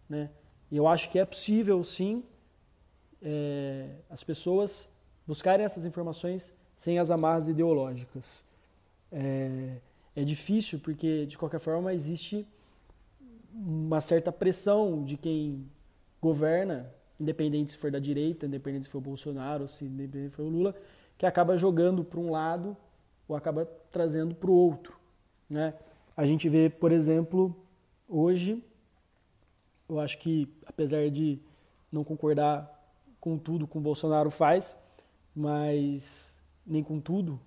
Speaker 3: Né? E eu acho que é possível, sim, é, as pessoas buscarem essas informações sem as amarras ideológicas. É, é difícil porque, de qualquer forma, existe uma certa pressão de quem governa, independente se for da direita, independente se for Bolsonaro, se independente se for o Lula, que acaba jogando para um lado ou acaba trazendo para o outro. Né? A gente vê, por exemplo, hoje, eu acho que, apesar de não concordar com tudo que o Bolsonaro faz, mas nem com tudo,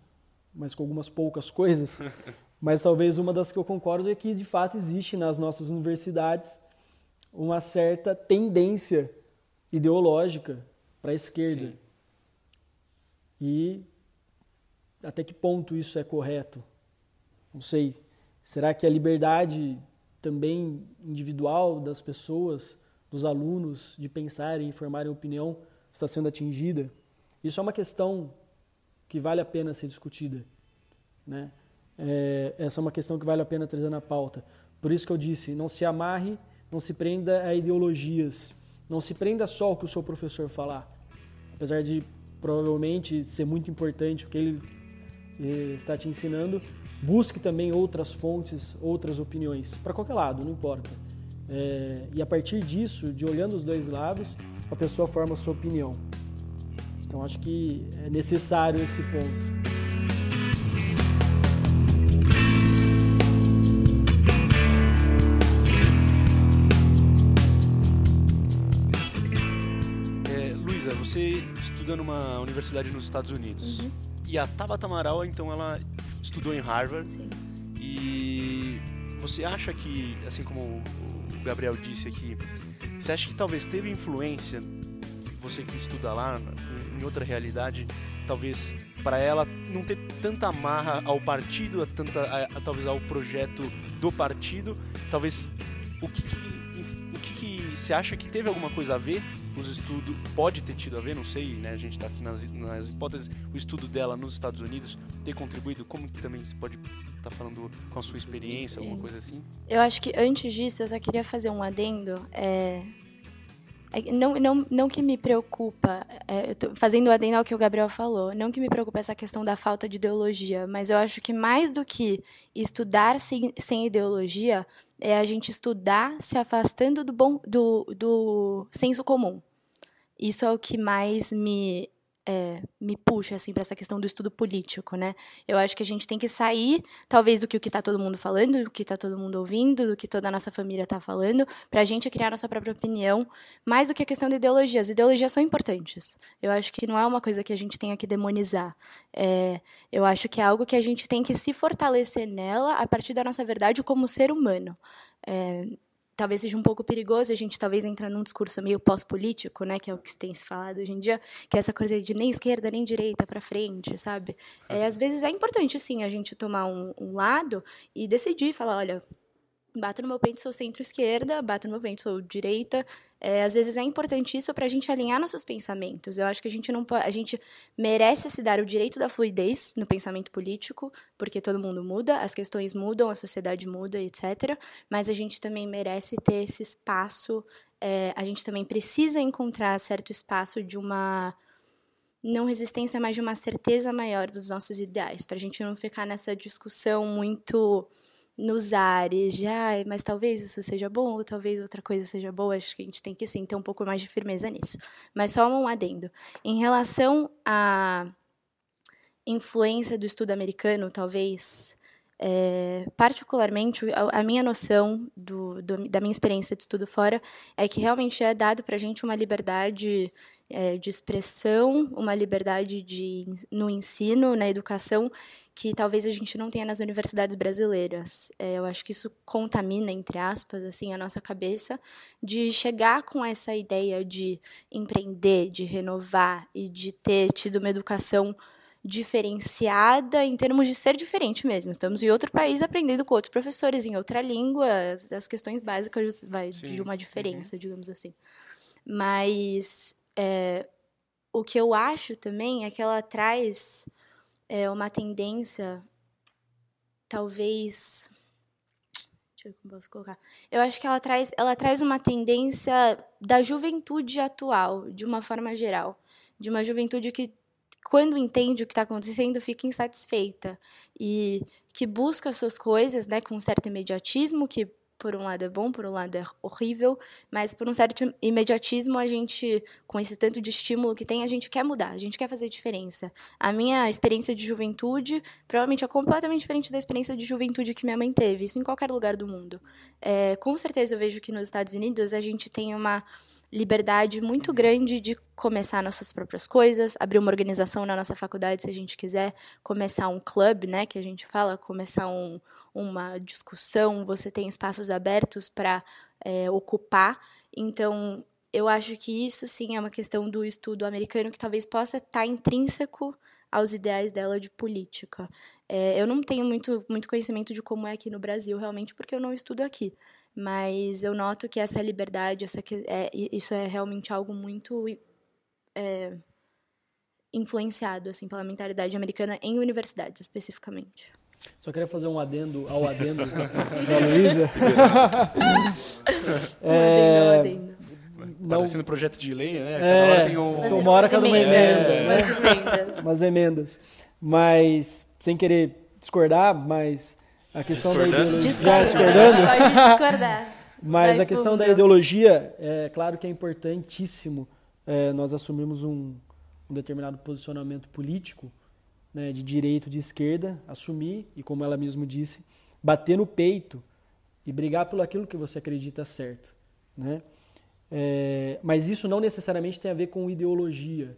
Speaker 3: mas com algumas poucas coisas, mas talvez uma das que eu concordo é que de fato existe nas nossas universidades uma certa tendência ideológica para a esquerda. Sim. E até que ponto isso é correto? Não sei. Será que a liberdade também individual das pessoas, dos alunos, de pensarem e formarem opinião está sendo atingida? Isso é uma questão que vale a pena ser discutida. Né? É, essa é uma questão que vale a pena trazer na pauta. Por isso que eu disse, não se amarre, não se prenda a ideologias, não se prenda só ao que o seu professor falar. Apesar de provavelmente ser muito importante o que ele eh, está te ensinando. Busque também outras fontes, outras opiniões, para qualquer lado, não importa. É, e a partir disso, de olhando os dois lados, a pessoa forma a sua opinião. Então acho que é necessário esse ponto.
Speaker 1: Numa universidade nos Estados Unidos. Uhum. E a Tabata Amaral, então, ela estudou em Harvard. Sim. E você acha que, assim como o Gabriel disse aqui, você acha que talvez teve influência, você que estuda lá, em outra realidade, talvez para ela não ter tanta amarra ao partido, a tanta, a, a, talvez ao projeto do partido, talvez o que, que o que, que você acha que teve alguma coisa a ver os estudos pode ter tido a ver, não sei, né? A gente está aqui nas, nas hipóteses, o estudo dela nos Estados Unidos ter contribuído, como que também você pode estar tá falando com a sua experiência, Sim. alguma coisa assim?
Speaker 2: Eu acho que antes disso, eu só queria fazer um adendo. É... É, não, não, não que me preocupa, é, fazendo o adendo ao que o Gabriel falou, não que me preocupa essa questão da falta de ideologia, mas eu acho que mais do que estudar sem, sem ideologia, é a gente estudar se afastando do, bom, do, do senso comum. Isso é o que mais me é, me puxa assim para essa questão do estudo político, né? Eu acho que a gente tem que sair, talvez do que o que está todo mundo falando, do que está todo mundo ouvindo, do que toda a nossa família está falando, para a gente criar nossa própria opinião, mais do que a questão de ideologia. As ideologias são importantes. Eu acho que não é uma coisa que a gente tenha que demonizar. É, eu acho que é algo que a gente tem que se fortalecer nela a partir da nossa verdade como ser humano. É, talvez seja um pouco perigoso a gente talvez entrar num discurso meio pós-político, né, que é o que tem se falado hoje em dia, que é essa coisa de nem esquerda nem direita para frente, sabe? É, às vezes é importante sim a gente tomar um, um lado e decidir, falar, olha, bato no meu peito, sou centro-esquerda, bato no meu peito, sou direita. É, às vezes é importante isso para a gente alinhar nossos pensamentos. Eu acho que a gente não a gente merece se dar o direito da fluidez no pensamento político, porque todo mundo muda, as questões mudam, a sociedade muda, etc. Mas a gente também merece ter esse espaço. É, a gente também precisa encontrar certo espaço de uma não resistência, mas de uma certeza maior dos nossos ideais, para a gente não ficar nessa discussão muito nos ares de, ah, mas talvez isso seja bom, ou talvez outra coisa seja boa, acho que a gente tem que sim ter um pouco mais de firmeza nisso. Mas só um adendo. Em relação à influência do estudo americano, talvez, é, particularmente, a, a, minha noção do, do, da minha experiência de estudo fora é que realmente é dado para a gente uma liberdade é, de expressão, uma liberdade de, no ensino, na educação, que talvez a gente não tenha nas universidades brasileiras. É, eu acho que isso contamina, entre aspas, assim, a nossa cabeça de chegar com essa ideia de empreender, de renovar e de ter tido uma educação diferenciada em termos de ser diferente mesmo. Estamos em outro país aprendendo com outros professores em outra língua, as, as questões básicas vai, de uma diferença, uhum. digamos assim. Mas é, o que eu acho também é que ela traz é, uma tendência, talvez. Deixa eu ver como posso colocar. Eu acho que ela traz, ela traz uma tendência da juventude atual, de uma forma geral. De uma juventude que, quando entende o que está acontecendo, fica insatisfeita. E que busca suas coisas né, com um certo imediatismo, que por um lado é bom, por um lado é horrível, mas por um certo imediatismo a gente, com esse tanto de estímulo que tem, a gente quer mudar, a gente quer fazer diferença. A minha experiência de juventude provavelmente é completamente diferente da experiência de juventude que minha mãe teve, isso em qualquer lugar do mundo. É, com certeza eu vejo que nos Estados Unidos a gente tem uma liberdade muito grande de começar nossas próprias coisas, abrir uma organização na nossa faculdade se a gente quiser, começar um clube, né, que a gente fala, começar um, uma discussão, você tem espaços abertos para é, ocupar. Então, eu acho que isso sim é uma questão do estudo americano que talvez possa estar tá intrínseco aos ideais dela de política. É, eu não tenho muito, muito conhecimento de como é aqui no Brasil, realmente, porque eu não estudo aqui mas eu noto que essa liberdade, essa, é, isso é realmente algo muito é, influenciado assim, pela mentalidade americana em universidades, especificamente.
Speaker 3: Só queria fazer um adendo ao adendo da Luísa.
Speaker 2: é, um adendo,
Speaker 1: um Parecendo projeto de lei, né?
Speaker 3: Cada é, hora tem um... uma hora cada uma emenda.
Speaker 2: É. Umas emendas.
Speaker 3: umas emendas. Mas, sem querer discordar, mas a questão da ideologia.
Speaker 2: Discordando? Pode discordar.
Speaker 3: Mas Vai a questão da ideologia, é claro que é importantíssimo é, nós assumirmos um, um, determinado posicionamento político, né, de direito, de esquerda, assumir e, como ela mesmo disse, bater no peito e brigar pelo aquilo que você acredita certo. Né? É, mas isso não necessariamente tem a ver com ideologia.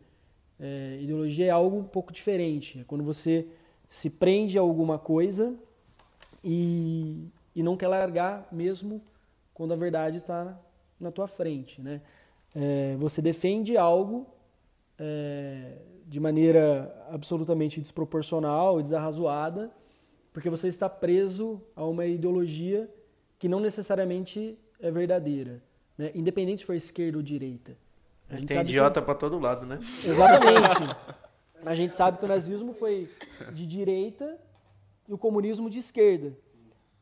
Speaker 3: É, ideologia é algo um pouco diferente. É quando você se prende a alguma coisa e, e não quer largar mesmo quando a verdade está na tua frente, né? É, você defende algo é, de maneira absolutamente desproporcional e desarrazoada, porque você está preso a uma ideologia que não necessariamente é verdadeira, né? independente se for esquerda ou direita.
Speaker 5: A gente Tem idiota que... para todo lado, né?
Speaker 3: Exatamente. A gente sabe que o nazismo foi de direita e o comunismo de esquerda.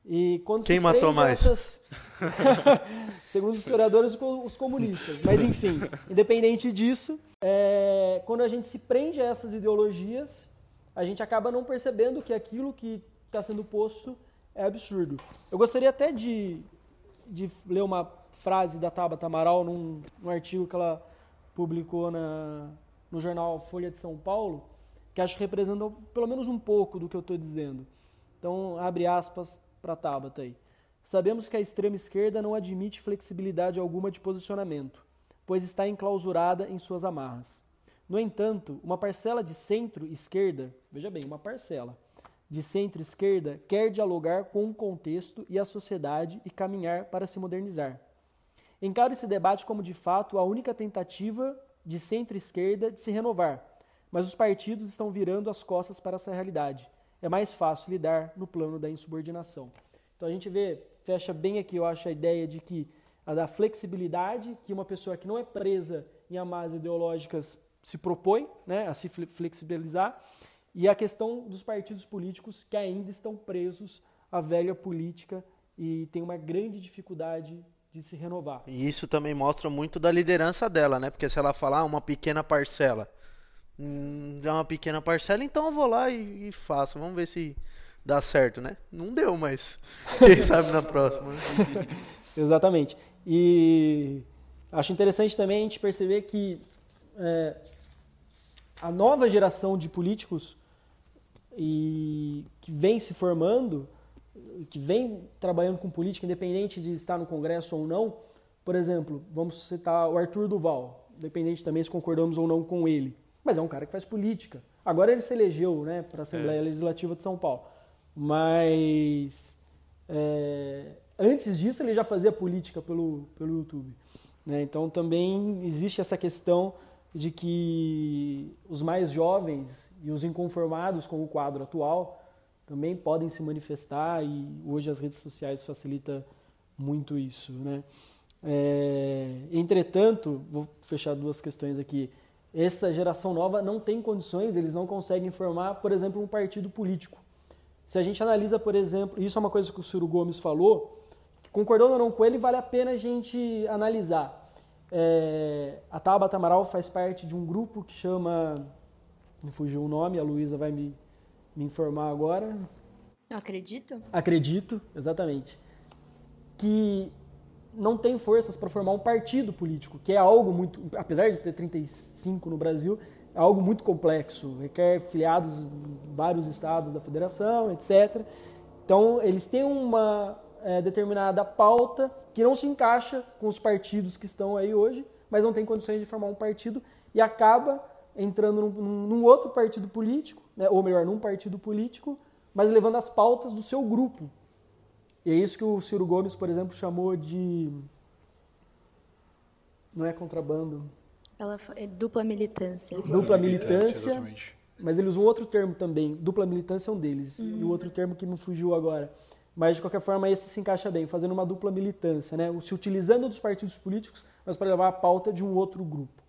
Speaker 3: E quando
Speaker 5: Quem matou mais? Essas...
Speaker 3: Segundo os historiadores, os comunistas. Mas, enfim, independente disso, é... quando a gente se prende a essas ideologias, a gente acaba não percebendo que aquilo que está sendo posto é absurdo. Eu gostaria até de, de ler uma frase da Tabata Amaral num, num artigo que ela publicou na, no jornal Folha de São Paulo, que acho que representa pelo menos um pouco do que eu estou dizendo. Então, abre aspas para a Tabata aí. Sabemos que a extrema esquerda não admite flexibilidade alguma de posicionamento, pois está enclausurada em suas amarras. No entanto, uma parcela de centro-esquerda, veja bem, uma parcela de centro-esquerda quer dialogar com o contexto e a sociedade e caminhar para se modernizar. Encaro esse debate como de fato a única tentativa de centro-esquerda de se renovar, mas os partidos estão virando as costas para essa realidade. É mais fácil lidar no plano da insubordinação. Então a gente vê, fecha bem aqui, eu acho, a ideia de que a da flexibilidade, que uma pessoa que não é presa em amarras ideológicas se propõe né, a se flexibilizar, e a questão dos partidos políticos que ainda estão presos à velha política e tem uma grande dificuldade de se renovar.
Speaker 5: E isso também mostra muito da liderança dela, né? Porque se ela falar uma pequena parcela, é uma pequena parcela, então eu vou lá e, e faço. Vamos ver se dá certo, né? Não deu, mas quem sabe na próxima.
Speaker 3: Exatamente. E acho interessante também a gente perceber que é, a nova geração de políticos e que vem se formando, que vem trabalhando com política, independente de estar no Congresso ou não. Por exemplo, vamos citar o Arthur Duval, independente também se concordamos ou não com ele. Mas é um cara que faz política. Agora ele se elegeu né, para a Assembleia é. Legislativa de São Paulo. Mas é, antes disso ele já fazia política pelo, pelo YouTube. Né? Então também existe essa questão de que os mais jovens e os inconformados com o quadro atual também podem se manifestar e hoje as redes sociais facilita muito isso, né? É, entretanto, vou fechar duas questões aqui. Essa geração nova não tem condições, eles não conseguem formar, por exemplo, um partido político. Se a gente analisa, por exemplo, isso é uma coisa que o Ciro Gomes falou, que concordando ou não com ele, vale a pena a gente analisar. É, a Tabata Amaral faz parte de um grupo que chama. Me fugiu o nome, a Luísa vai me, me informar agora.
Speaker 2: acredito.
Speaker 3: Acredito, exatamente. Que não tem forças para formar um partido político, que é algo muito. Apesar de ter 35 no Brasil, é algo muito complexo, requer filiados em vários estados da federação, etc. Então, eles têm uma é, determinada pauta que não se encaixa com os partidos que estão aí hoje, mas não tem condições de formar um partido e acaba entrando num, num outro partido político, né, ou melhor, num partido político, mas levando as pautas do seu grupo. E é isso que o Ciro Gomes, por exemplo, chamou de. Não é contrabando.
Speaker 2: Ela é dupla militância.
Speaker 3: Dupla, dupla militância. militância mas ele usou outro termo também. Dupla militância é um deles. Uhum. E o outro termo que não fugiu agora. Mas, de qualquer forma, esse se encaixa bem, fazendo uma dupla militância, né? se utilizando dos partidos políticos, mas para levar a pauta de um outro grupo.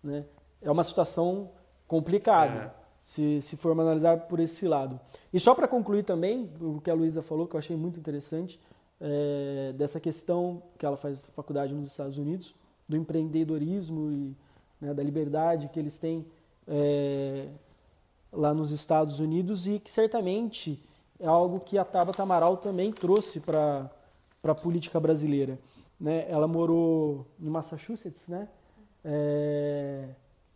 Speaker 3: Né? É uma situação complicada, é. Se, se for analisar por esse lado. E só para concluir também, o que a Luísa falou, que eu achei muito interessante, é, dessa questão que ela faz faculdade nos Estados Unidos, do empreendedorismo e né, da liberdade que eles têm é, lá nos Estados Unidos e que certamente é algo que a Tabata Amaral também trouxe para a política brasileira. Né? Ela morou em Massachusetts, né? É,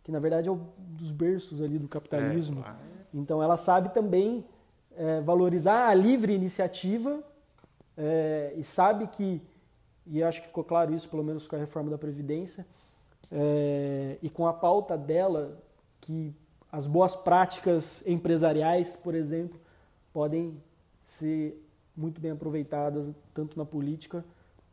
Speaker 3: que na verdade é um dos berços ali do capitalismo. É, então ela sabe também é, valorizar a livre iniciativa é, e sabe que, e acho que ficou claro isso pelo menos com a reforma da Previdência, é, e com a pauta dela, que as boas práticas empresariais, por exemplo, podem ser muito bem aproveitadas tanto na política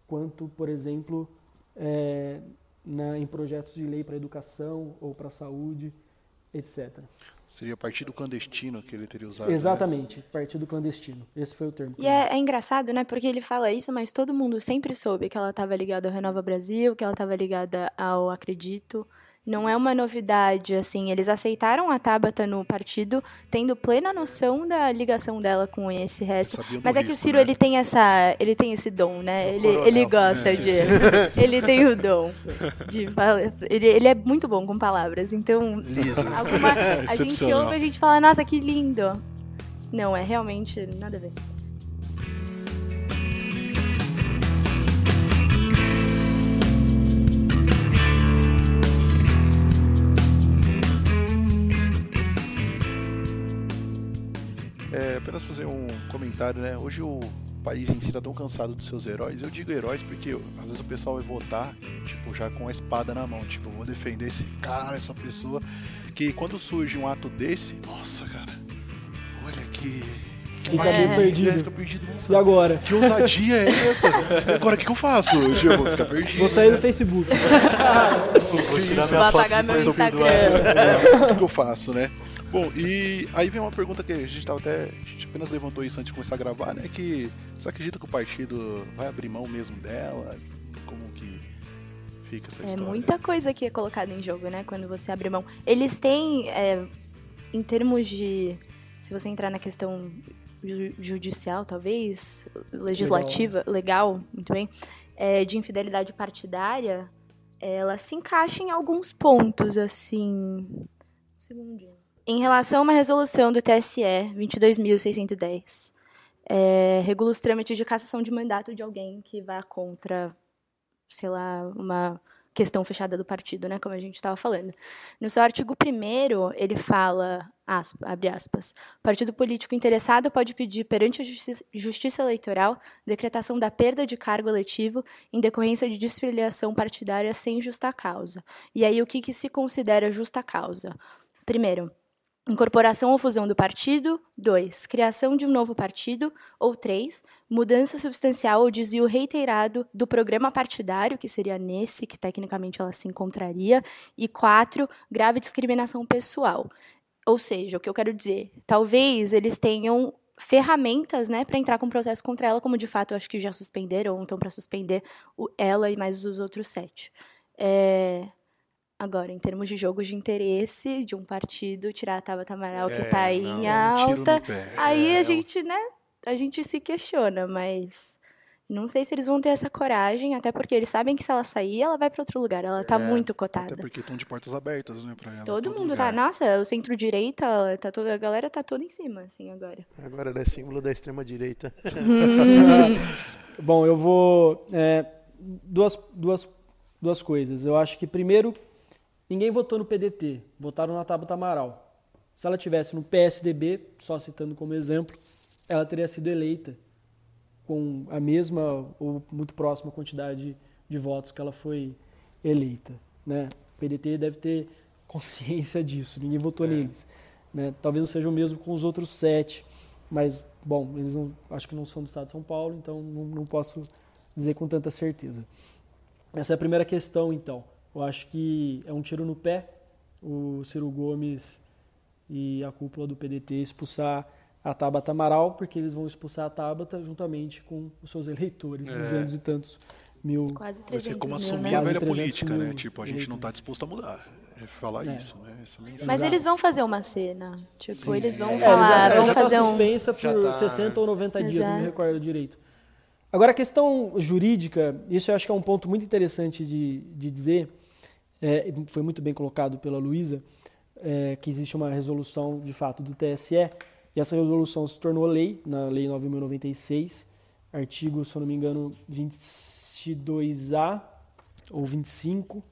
Speaker 3: quanto, por exemplo, é, na, em projetos de lei para educação ou para saúde, etc.
Speaker 4: Seria partido clandestino que ele teria usado. né?
Speaker 3: Exatamente, partido clandestino. Esse foi o termo.
Speaker 2: E é, é engraçado, né? Porque ele fala isso, mas todo mundo sempre soube que ela estava ligada ao Renova Brasil, que ela estava ligada ao Acredito. Não é uma novidade, assim. Eles aceitaram a Tabata no partido, tendo plena noção da ligação dela com esse resto. Mas é que o
Speaker 4: risco,
Speaker 2: Ciro,
Speaker 4: né?
Speaker 2: ele tem essa, ele tem esse dom, né? Ele,
Speaker 5: coronel.
Speaker 2: ele gosta de, ele tem o dom de falar. Ele, ele é muito bom com palavras. Então,
Speaker 5: Liso.
Speaker 2: alguma, a gente ouve, a gente fala, nossa, que lindo. Não, é realmente nada a ver.
Speaker 4: É, apenas fazer um comentário, né? Hoje o país em si tá tão cansado dos seus heróis. Eu digo heróis porque às vezes o pessoal vai votar, tipo, já com a espada na mão. Tipo, eu vou defender esse cara, essa pessoa. Que quando surge um ato desse, nossa, cara, olha que.
Speaker 3: Fica meio perdido.
Speaker 4: é, Fica perdido. Nossa,
Speaker 3: E agora?
Speaker 4: que ousadia é essa? E agora o que, que eu faço? Tipo, fica perdido.
Speaker 3: Vou sair do Facebook.
Speaker 5: Vou tirar
Speaker 2: Vou apagar meu Instagram.
Speaker 4: É, o que, que eu faço, né? Bom, e aí vem uma pergunta que a gente tava até. A gente apenas levantou isso antes de começar a gravar, né? Que você acredita que o partido vai abrir mão mesmo dela? Como que fica essa
Speaker 2: É
Speaker 4: história?
Speaker 2: muita coisa que é colocada em jogo, né? Quando você abre mão. Eles têm, é, em termos de. Se você entrar na questão ju- judicial, talvez, legislativa, legal, muito bem, é, de infidelidade partidária, ela se encaixa em alguns pontos, assim. Um segundinho. Em relação a uma resolução do TSE 22.610, é, regula os trâmites de cassação de mandato de alguém que vá contra, sei lá, uma questão fechada do partido, né, como a gente estava falando. No seu artigo 1 ele fala, aspa, abre aspas, partido político interessado pode pedir perante a justiça, justiça eleitoral decretação da perda de cargo eletivo em decorrência de desfiliação partidária sem justa causa. E aí o que, que se considera justa causa? Primeiro, Incorporação ou fusão do partido. 2. Criação de um novo partido. Ou 3. Mudança substancial ou desvio reiterado do programa partidário, que seria nesse que tecnicamente ela se encontraria. E 4. Grave discriminação pessoal. Ou seja, o que eu quero dizer, talvez eles tenham ferramentas, né, para entrar com processo contra ela, como de fato eu acho que já suspenderam, ou estão para suspender ela e mais os outros sete. É, Agora, em termos de jogos de interesse de um partido, tirar a Tabata Amaral, que
Speaker 1: É,
Speaker 2: tá aí
Speaker 1: não,
Speaker 2: em
Speaker 4: É um
Speaker 2: alta, aí
Speaker 1: É,
Speaker 2: a gente, né, a gente se questiona, mas não sei se eles vão ter essa coragem, até porque eles sabem que se ela sair, ela vai para outro lugar, ela tá
Speaker 1: É,
Speaker 2: muito
Speaker 4: Até
Speaker 2: cotada.
Speaker 4: porque estão de portas abertas, né, pra ela.
Speaker 2: Todo mundo
Speaker 4: lugar.
Speaker 2: tá, nossa, o centro-direita, tá toda, a galera tá toda em cima, assim, agora.
Speaker 5: Agora ela é símbolo da extrema-direita.
Speaker 3: Bom, eu vou. é, duas, duas, duas coisas. Eu acho que, primeiro, ninguém votou no PDT, votaram na Tabata Amaral. Se ela tivesse no PSDB, só citando como exemplo, ela teria sido eleita com a mesma ou muito próxima quantidade de votos que ela foi eleita. Né? O PDT deve ter consciência disso, ninguém votou neles. Né? Talvez não seja o mesmo com os outros sete, mas, bom, eles não, acho que não são do estado de São Paulo, então não, não posso dizer com tanta certeza. Essa é a primeira questão, então. Eu acho que é um tiro no pé o Ciro Gomes e a cúpula do PDT expulsar a Tabata Amaral, porque eles vão expulsar a Tabata juntamente com os seus eleitores,
Speaker 1: É.
Speaker 3: 200 e tantos mil.
Speaker 2: Quase
Speaker 4: Vai
Speaker 2: 300
Speaker 4: ser como
Speaker 2: mil,
Speaker 4: assumir
Speaker 2: né?
Speaker 4: a
Speaker 3: Quase
Speaker 4: velha
Speaker 3: 300
Speaker 4: política, né? Tipo, a gente não tá
Speaker 3: eleitores.
Speaker 4: disposto a mudar. É falar
Speaker 3: É.
Speaker 4: isso, né? Essa mensagem.
Speaker 2: Mas
Speaker 3: Exato.
Speaker 2: eles vão fazer uma cena, tipo, eles vão
Speaker 3: É,
Speaker 2: falar,
Speaker 3: já,
Speaker 2: vão
Speaker 3: já
Speaker 2: fazer
Speaker 3: tá
Speaker 2: um...
Speaker 3: suspensa por
Speaker 1: Já tá,
Speaker 3: 60 ou 90 dias, não me
Speaker 2: Exato.
Speaker 3: recordo direito. Agora, a questão jurídica, isso eu acho que é um ponto muito interessante de, de dizer, é, foi muito bem colocado pela Luísa, é, que existe uma resolução, de fato, do TSE, e essa resolução se tornou lei, na Lei 9.096, artigo, se eu não me engano, 22A ou 25.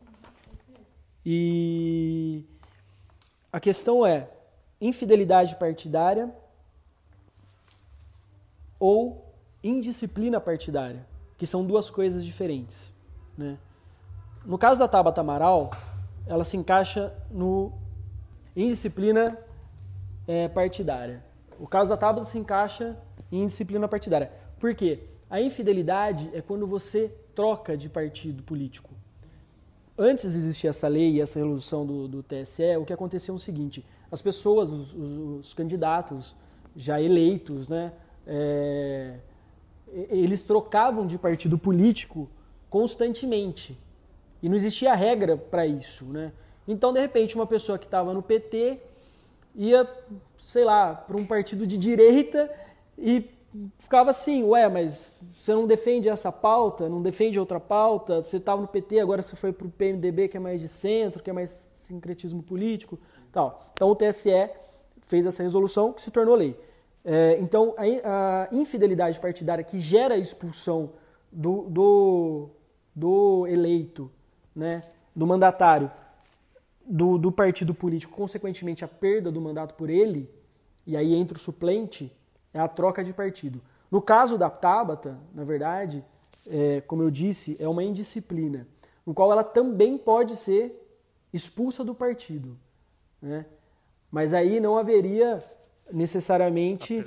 Speaker 3: E a questão é infidelidade partidária ou indisciplina partidária, que são duas coisas diferentes. Né? No caso da Tabata Amaral, ela se encaixa no indisciplina eh, partidária. O caso da Tabata se encaixa em indisciplina partidária. Por quê? A infidelidade é quando você troca de partido político. antes de existir essa lei e essa resolução do, do TSE, o que aconteceu é o seguinte: as pessoas, os, os, os candidatos já eleitos, né, é, eles trocavam de partido político constantemente. E não existia regra para isso. Né? Então, de repente, uma pessoa que estava no PT ia, sei lá, para um partido de direita e ficava assim, ué, mas você não defende essa pauta, não defende outra pauta, você estava no PT, agora você foi para o PMDB, que é mais de centro, que é mais sincretismo político, tal. Então o TSE fez essa resolução que se tornou lei. É, então a, infidelidade partidária que gera a expulsão do, do, do eleito, né, do mandatário, do, do partido político, consequentemente a perda do mandato por ele, e aí entra o suplente, é a troca de partido. No caso da Tabata, na verdade, é, como eu disse, é uma indisciplina, no qual ela também pode ser expulsa do partido. Né? Mas aí não haveria necessariamente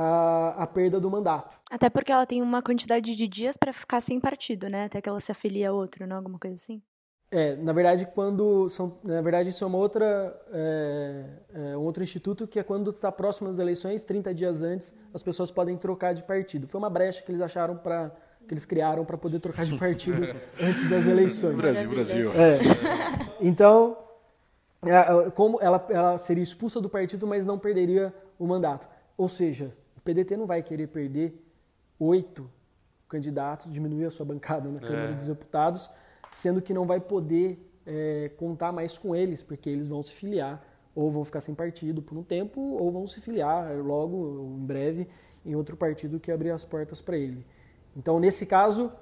Speaker 3: a, a, perda do mandato.
Speaker 2: Até porque ela tem uma quantidade de dias para ficar sem partido, né? Até que ela se afilia a outro, não? Alguma coisa assim?
Speaker 3: É, na verdade, quando são, na verdade isso é uma outra, é, é um outro instituto que é quando está próximo das eleições, 30 dias antes, as pessoas podem trocar de partido. Foi uma brecha que eles acharam para que eles criaram para poder trocar de partido antes das eleições.
Speaker 4: Brasil, Brasil.
Speaker 3: É. Então, é, como ela, ela seria expulsa do partido, mas não perderia o mandato. Ou seja, PDT não vai querer perder oito candidatos, diminuir a sua bancada na Câmara é. dos Deputados sendo que não vai poder é, contar mais com eles, porque eles vão se filiar, ou vão ficar sem partido por um tempo, ou vão se filiar logo, em breve, em outro partido que abrir as portas para ele. Então, nesse caso,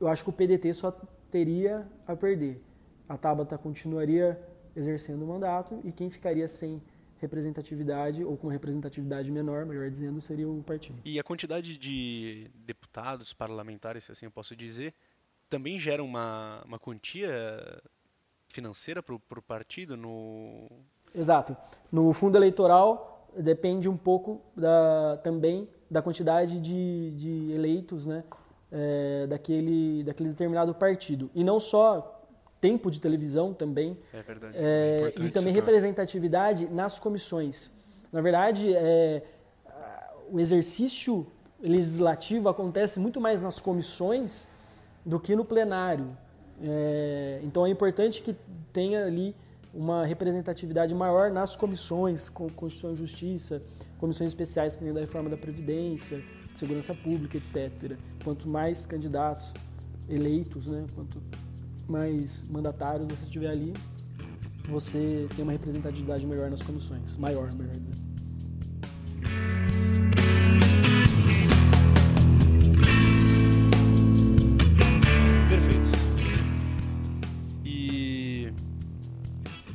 Speaker 3: eu acho que o PDT só teria a perder. A Tabata continuaria exercendo o mandato e quem ficaria sem representatividade ou com representatividade menor, melhor dizendo, seria o partido.
Speaker 1: E a quantidade de deputados parlamentares, se assim eu posso dizer, também gera uma, uma quantia financeira para o partido no
Speaker 3: exato. No fundo eleitoral depende um pouco da, também da quantidade de, de eleitos né? É, daquele daquele determinado partido. E não só tempo de televisão também
Speaker 1: é verdade
Speaker 3: é, e também representatividade nas comissões na verdade é, o exercício legislativo acontece muito mais nas comissões do que no plenário. É, então é importante que tenha ali uma representatividade maior nas comissões, com Constituição e Justiça, comissões especiais que nem da reforma da Previdência, segurança pública, etc. Quanto mais candidatos eleitos, né, quanto mais mandatários você tiver ali, você tem uma representatividade melhor nas comissões, maior, melhor dizendo.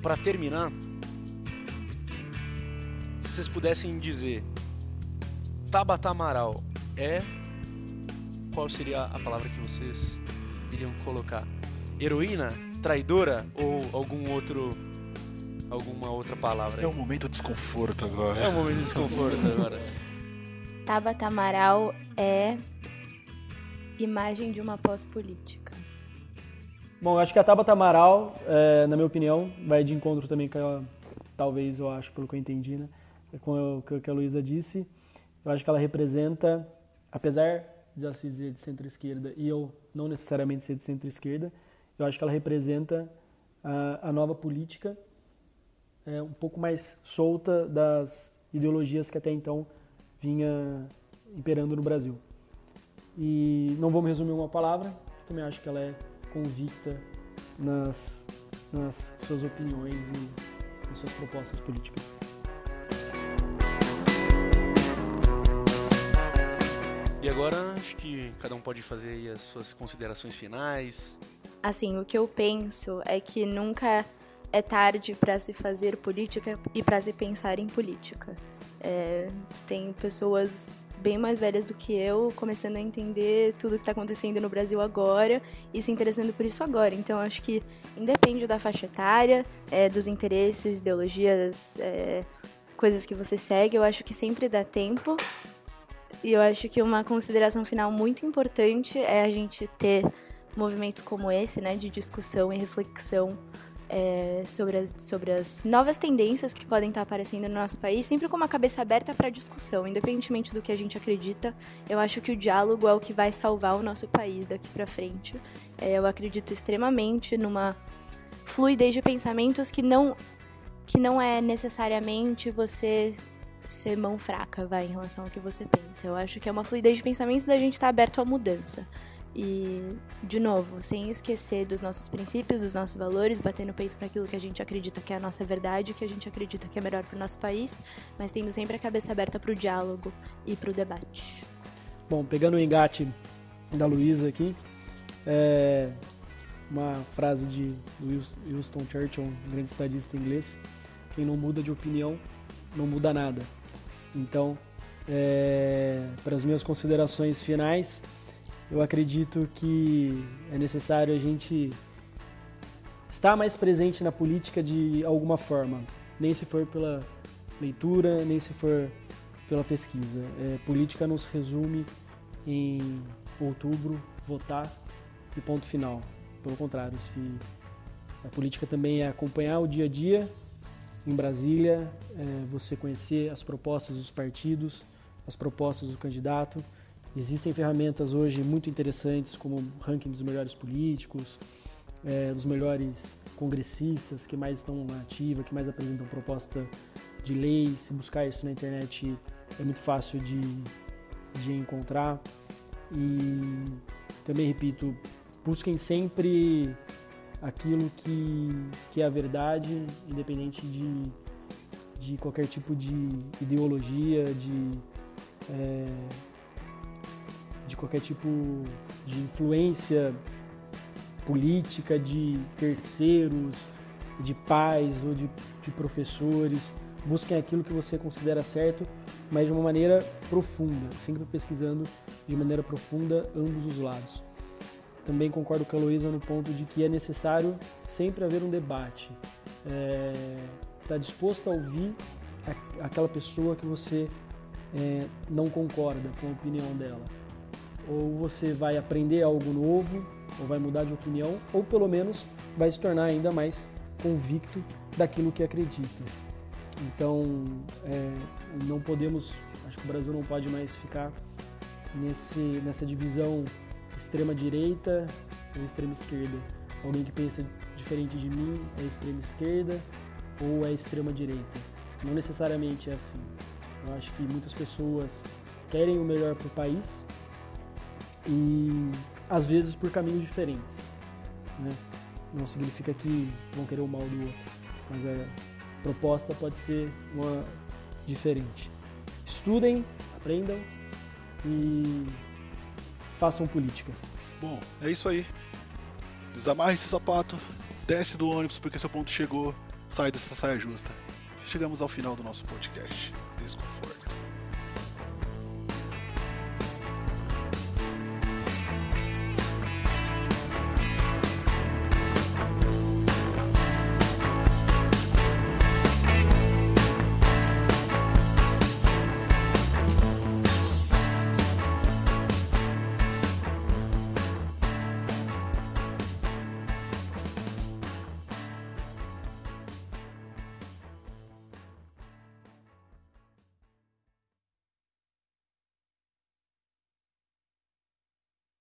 Speaker 1: para terminar, se vocês pudessem dizer Tabata Amaral é qual seria a palavra que vocês iriam colocar? Heroína, traidora ou algum outro alguma outra palavra?
Speaker 4: É um momento de desconforto agora. É
Speaker 1: um momento de desconforto agora.
Speaker 2: Tabata Amaral é imagem de uma pós-política.
Speaker 3: Bom, acho que a Tabata Amaral, é, na minha opinião, vai de encontro também com a, talvez eu acho, pelo que eu entendi, né, com o que a Luísa disse. Eu acho que ela representa, apesar de ela se dizer de centro-esquerda e eu não necessariamente ser de centro-esquerda, eu acho que ela representa a, a nova política é, um pouco mais solta das ideologias que até então vinha imperando no Brasil. E não vou me resumir uma palavra, também acho que ela é convicta nas, nas suas opiniões e nas suas propostas políticas.
Speaker 1: E agora acho que cada um pode fazer as suas considerações finais.
Speaker 2: Assim, o que eu penso é que nunca é tarde para se fazer política e para se pensar em política. É, tem pessoas bem mais velhas do que eu, começando a entender tudo que está acontecendo no Brasil agora e se interessando por isso agora. Então, acho que independe da faixa etária, é, dos interesses, ideologias, é, coisas que você segue, eu acho que sempre dá tempo. E eu acho que uma consideração final muito importante é a gente ter movimentos como esse, né, de discussão e reflexão é, sobre, as, sobre as novas tendências que podem estar aparecendo no nosso país, sempre com uma cabeça aberta para discussão, independentemente do que a gente acredita. Eu acho que o diálogo é o que vai salvar o nosso país daqui para frente. É, eu acredito extremamente numa fluidez de pensamentos que não que não é necessariamente você ser mão fraca, vai, em relação ao que você pensa. Eu acho que é uma fluidez de pensamentos da gente estar tá aberto à mudança. E, de novo, sem esquecer dos nossos princípios, dos nossos valores, bater no peito para aquilo que a gente acredita que é a nossa verdade, que a gente acredita que é melhor para o nosso país, mas tendo sempre a cabeça aberta para o diálogo e para o debate.
Speaker 3: Bom, pegando o engate da Luísa aqui, é uma frase de Winston Churchill, um grande estadista inglês: quem não muda de opinião não muda nada. Então, é, para as minhas considerações finais, eu acredito que é necessário a gente estar mais presente na política de alguma forma, nem se for pela leitura, nem se for pela pesquisa. É, política não se resume em outubro votar e ponto final. Pelo contrário, se a política também é acompanhar o dia a dia em Brasília, é você conhecer as propostas dos partidos, as propostas do candidato Existem ferramentas hoje muito interessantes, como ranking dos melhores políticos, é, dos melhores congressistas que mais estão na ativa, que mais apresentam proposta de lei. Se buscar isso na internet é muito fácil de, de encontrar. E também repito, busquem sempre aquilo que, que é a verdade, independente de, de qualquer tipo de ideologia, de. É, de qualquer tipo de influência política de terceiros, de pais ou de, de professores. Busquem aquilo que você considera certo, mas de uma maneira profunda, sempre pesquisando de maneira profunda ambos os lados. Também concordo com a Luísa no ponto de que é necessário sempre haver um debate. É, estar disposto a ouvir aquela pessoa que você é, não concorda com a opinião dela ou você vai aprender algo novo, ou vai mudar de opinião, ou pelo menos vai se tornar ainda mais convicto daquilo que acredita. Então, é, não podemos, acho que o Brasil não pode mais ficar nesse, nessa divisão extrema-direita ou extrema-esquerda. Alguém que pensa diferente de mim é extrema-esquerda ou é extrema-direita. Não necessariamente é assim. Eu acho que muitas pessoas querem o melhor para o país, e às vezes por caminhos diferentes. Né? Não significa que vão querer o mal do outro, mas a proposta pode ser uma diferente. Estudem, aprendam e façam política.
Speaker 4: Bom, é isso aí. Desamarre esse sapato, desce do ônibus porque seu ponto chegou, sai dessa saia justa. Chegamos ao final do nosso podcast. Desconforto.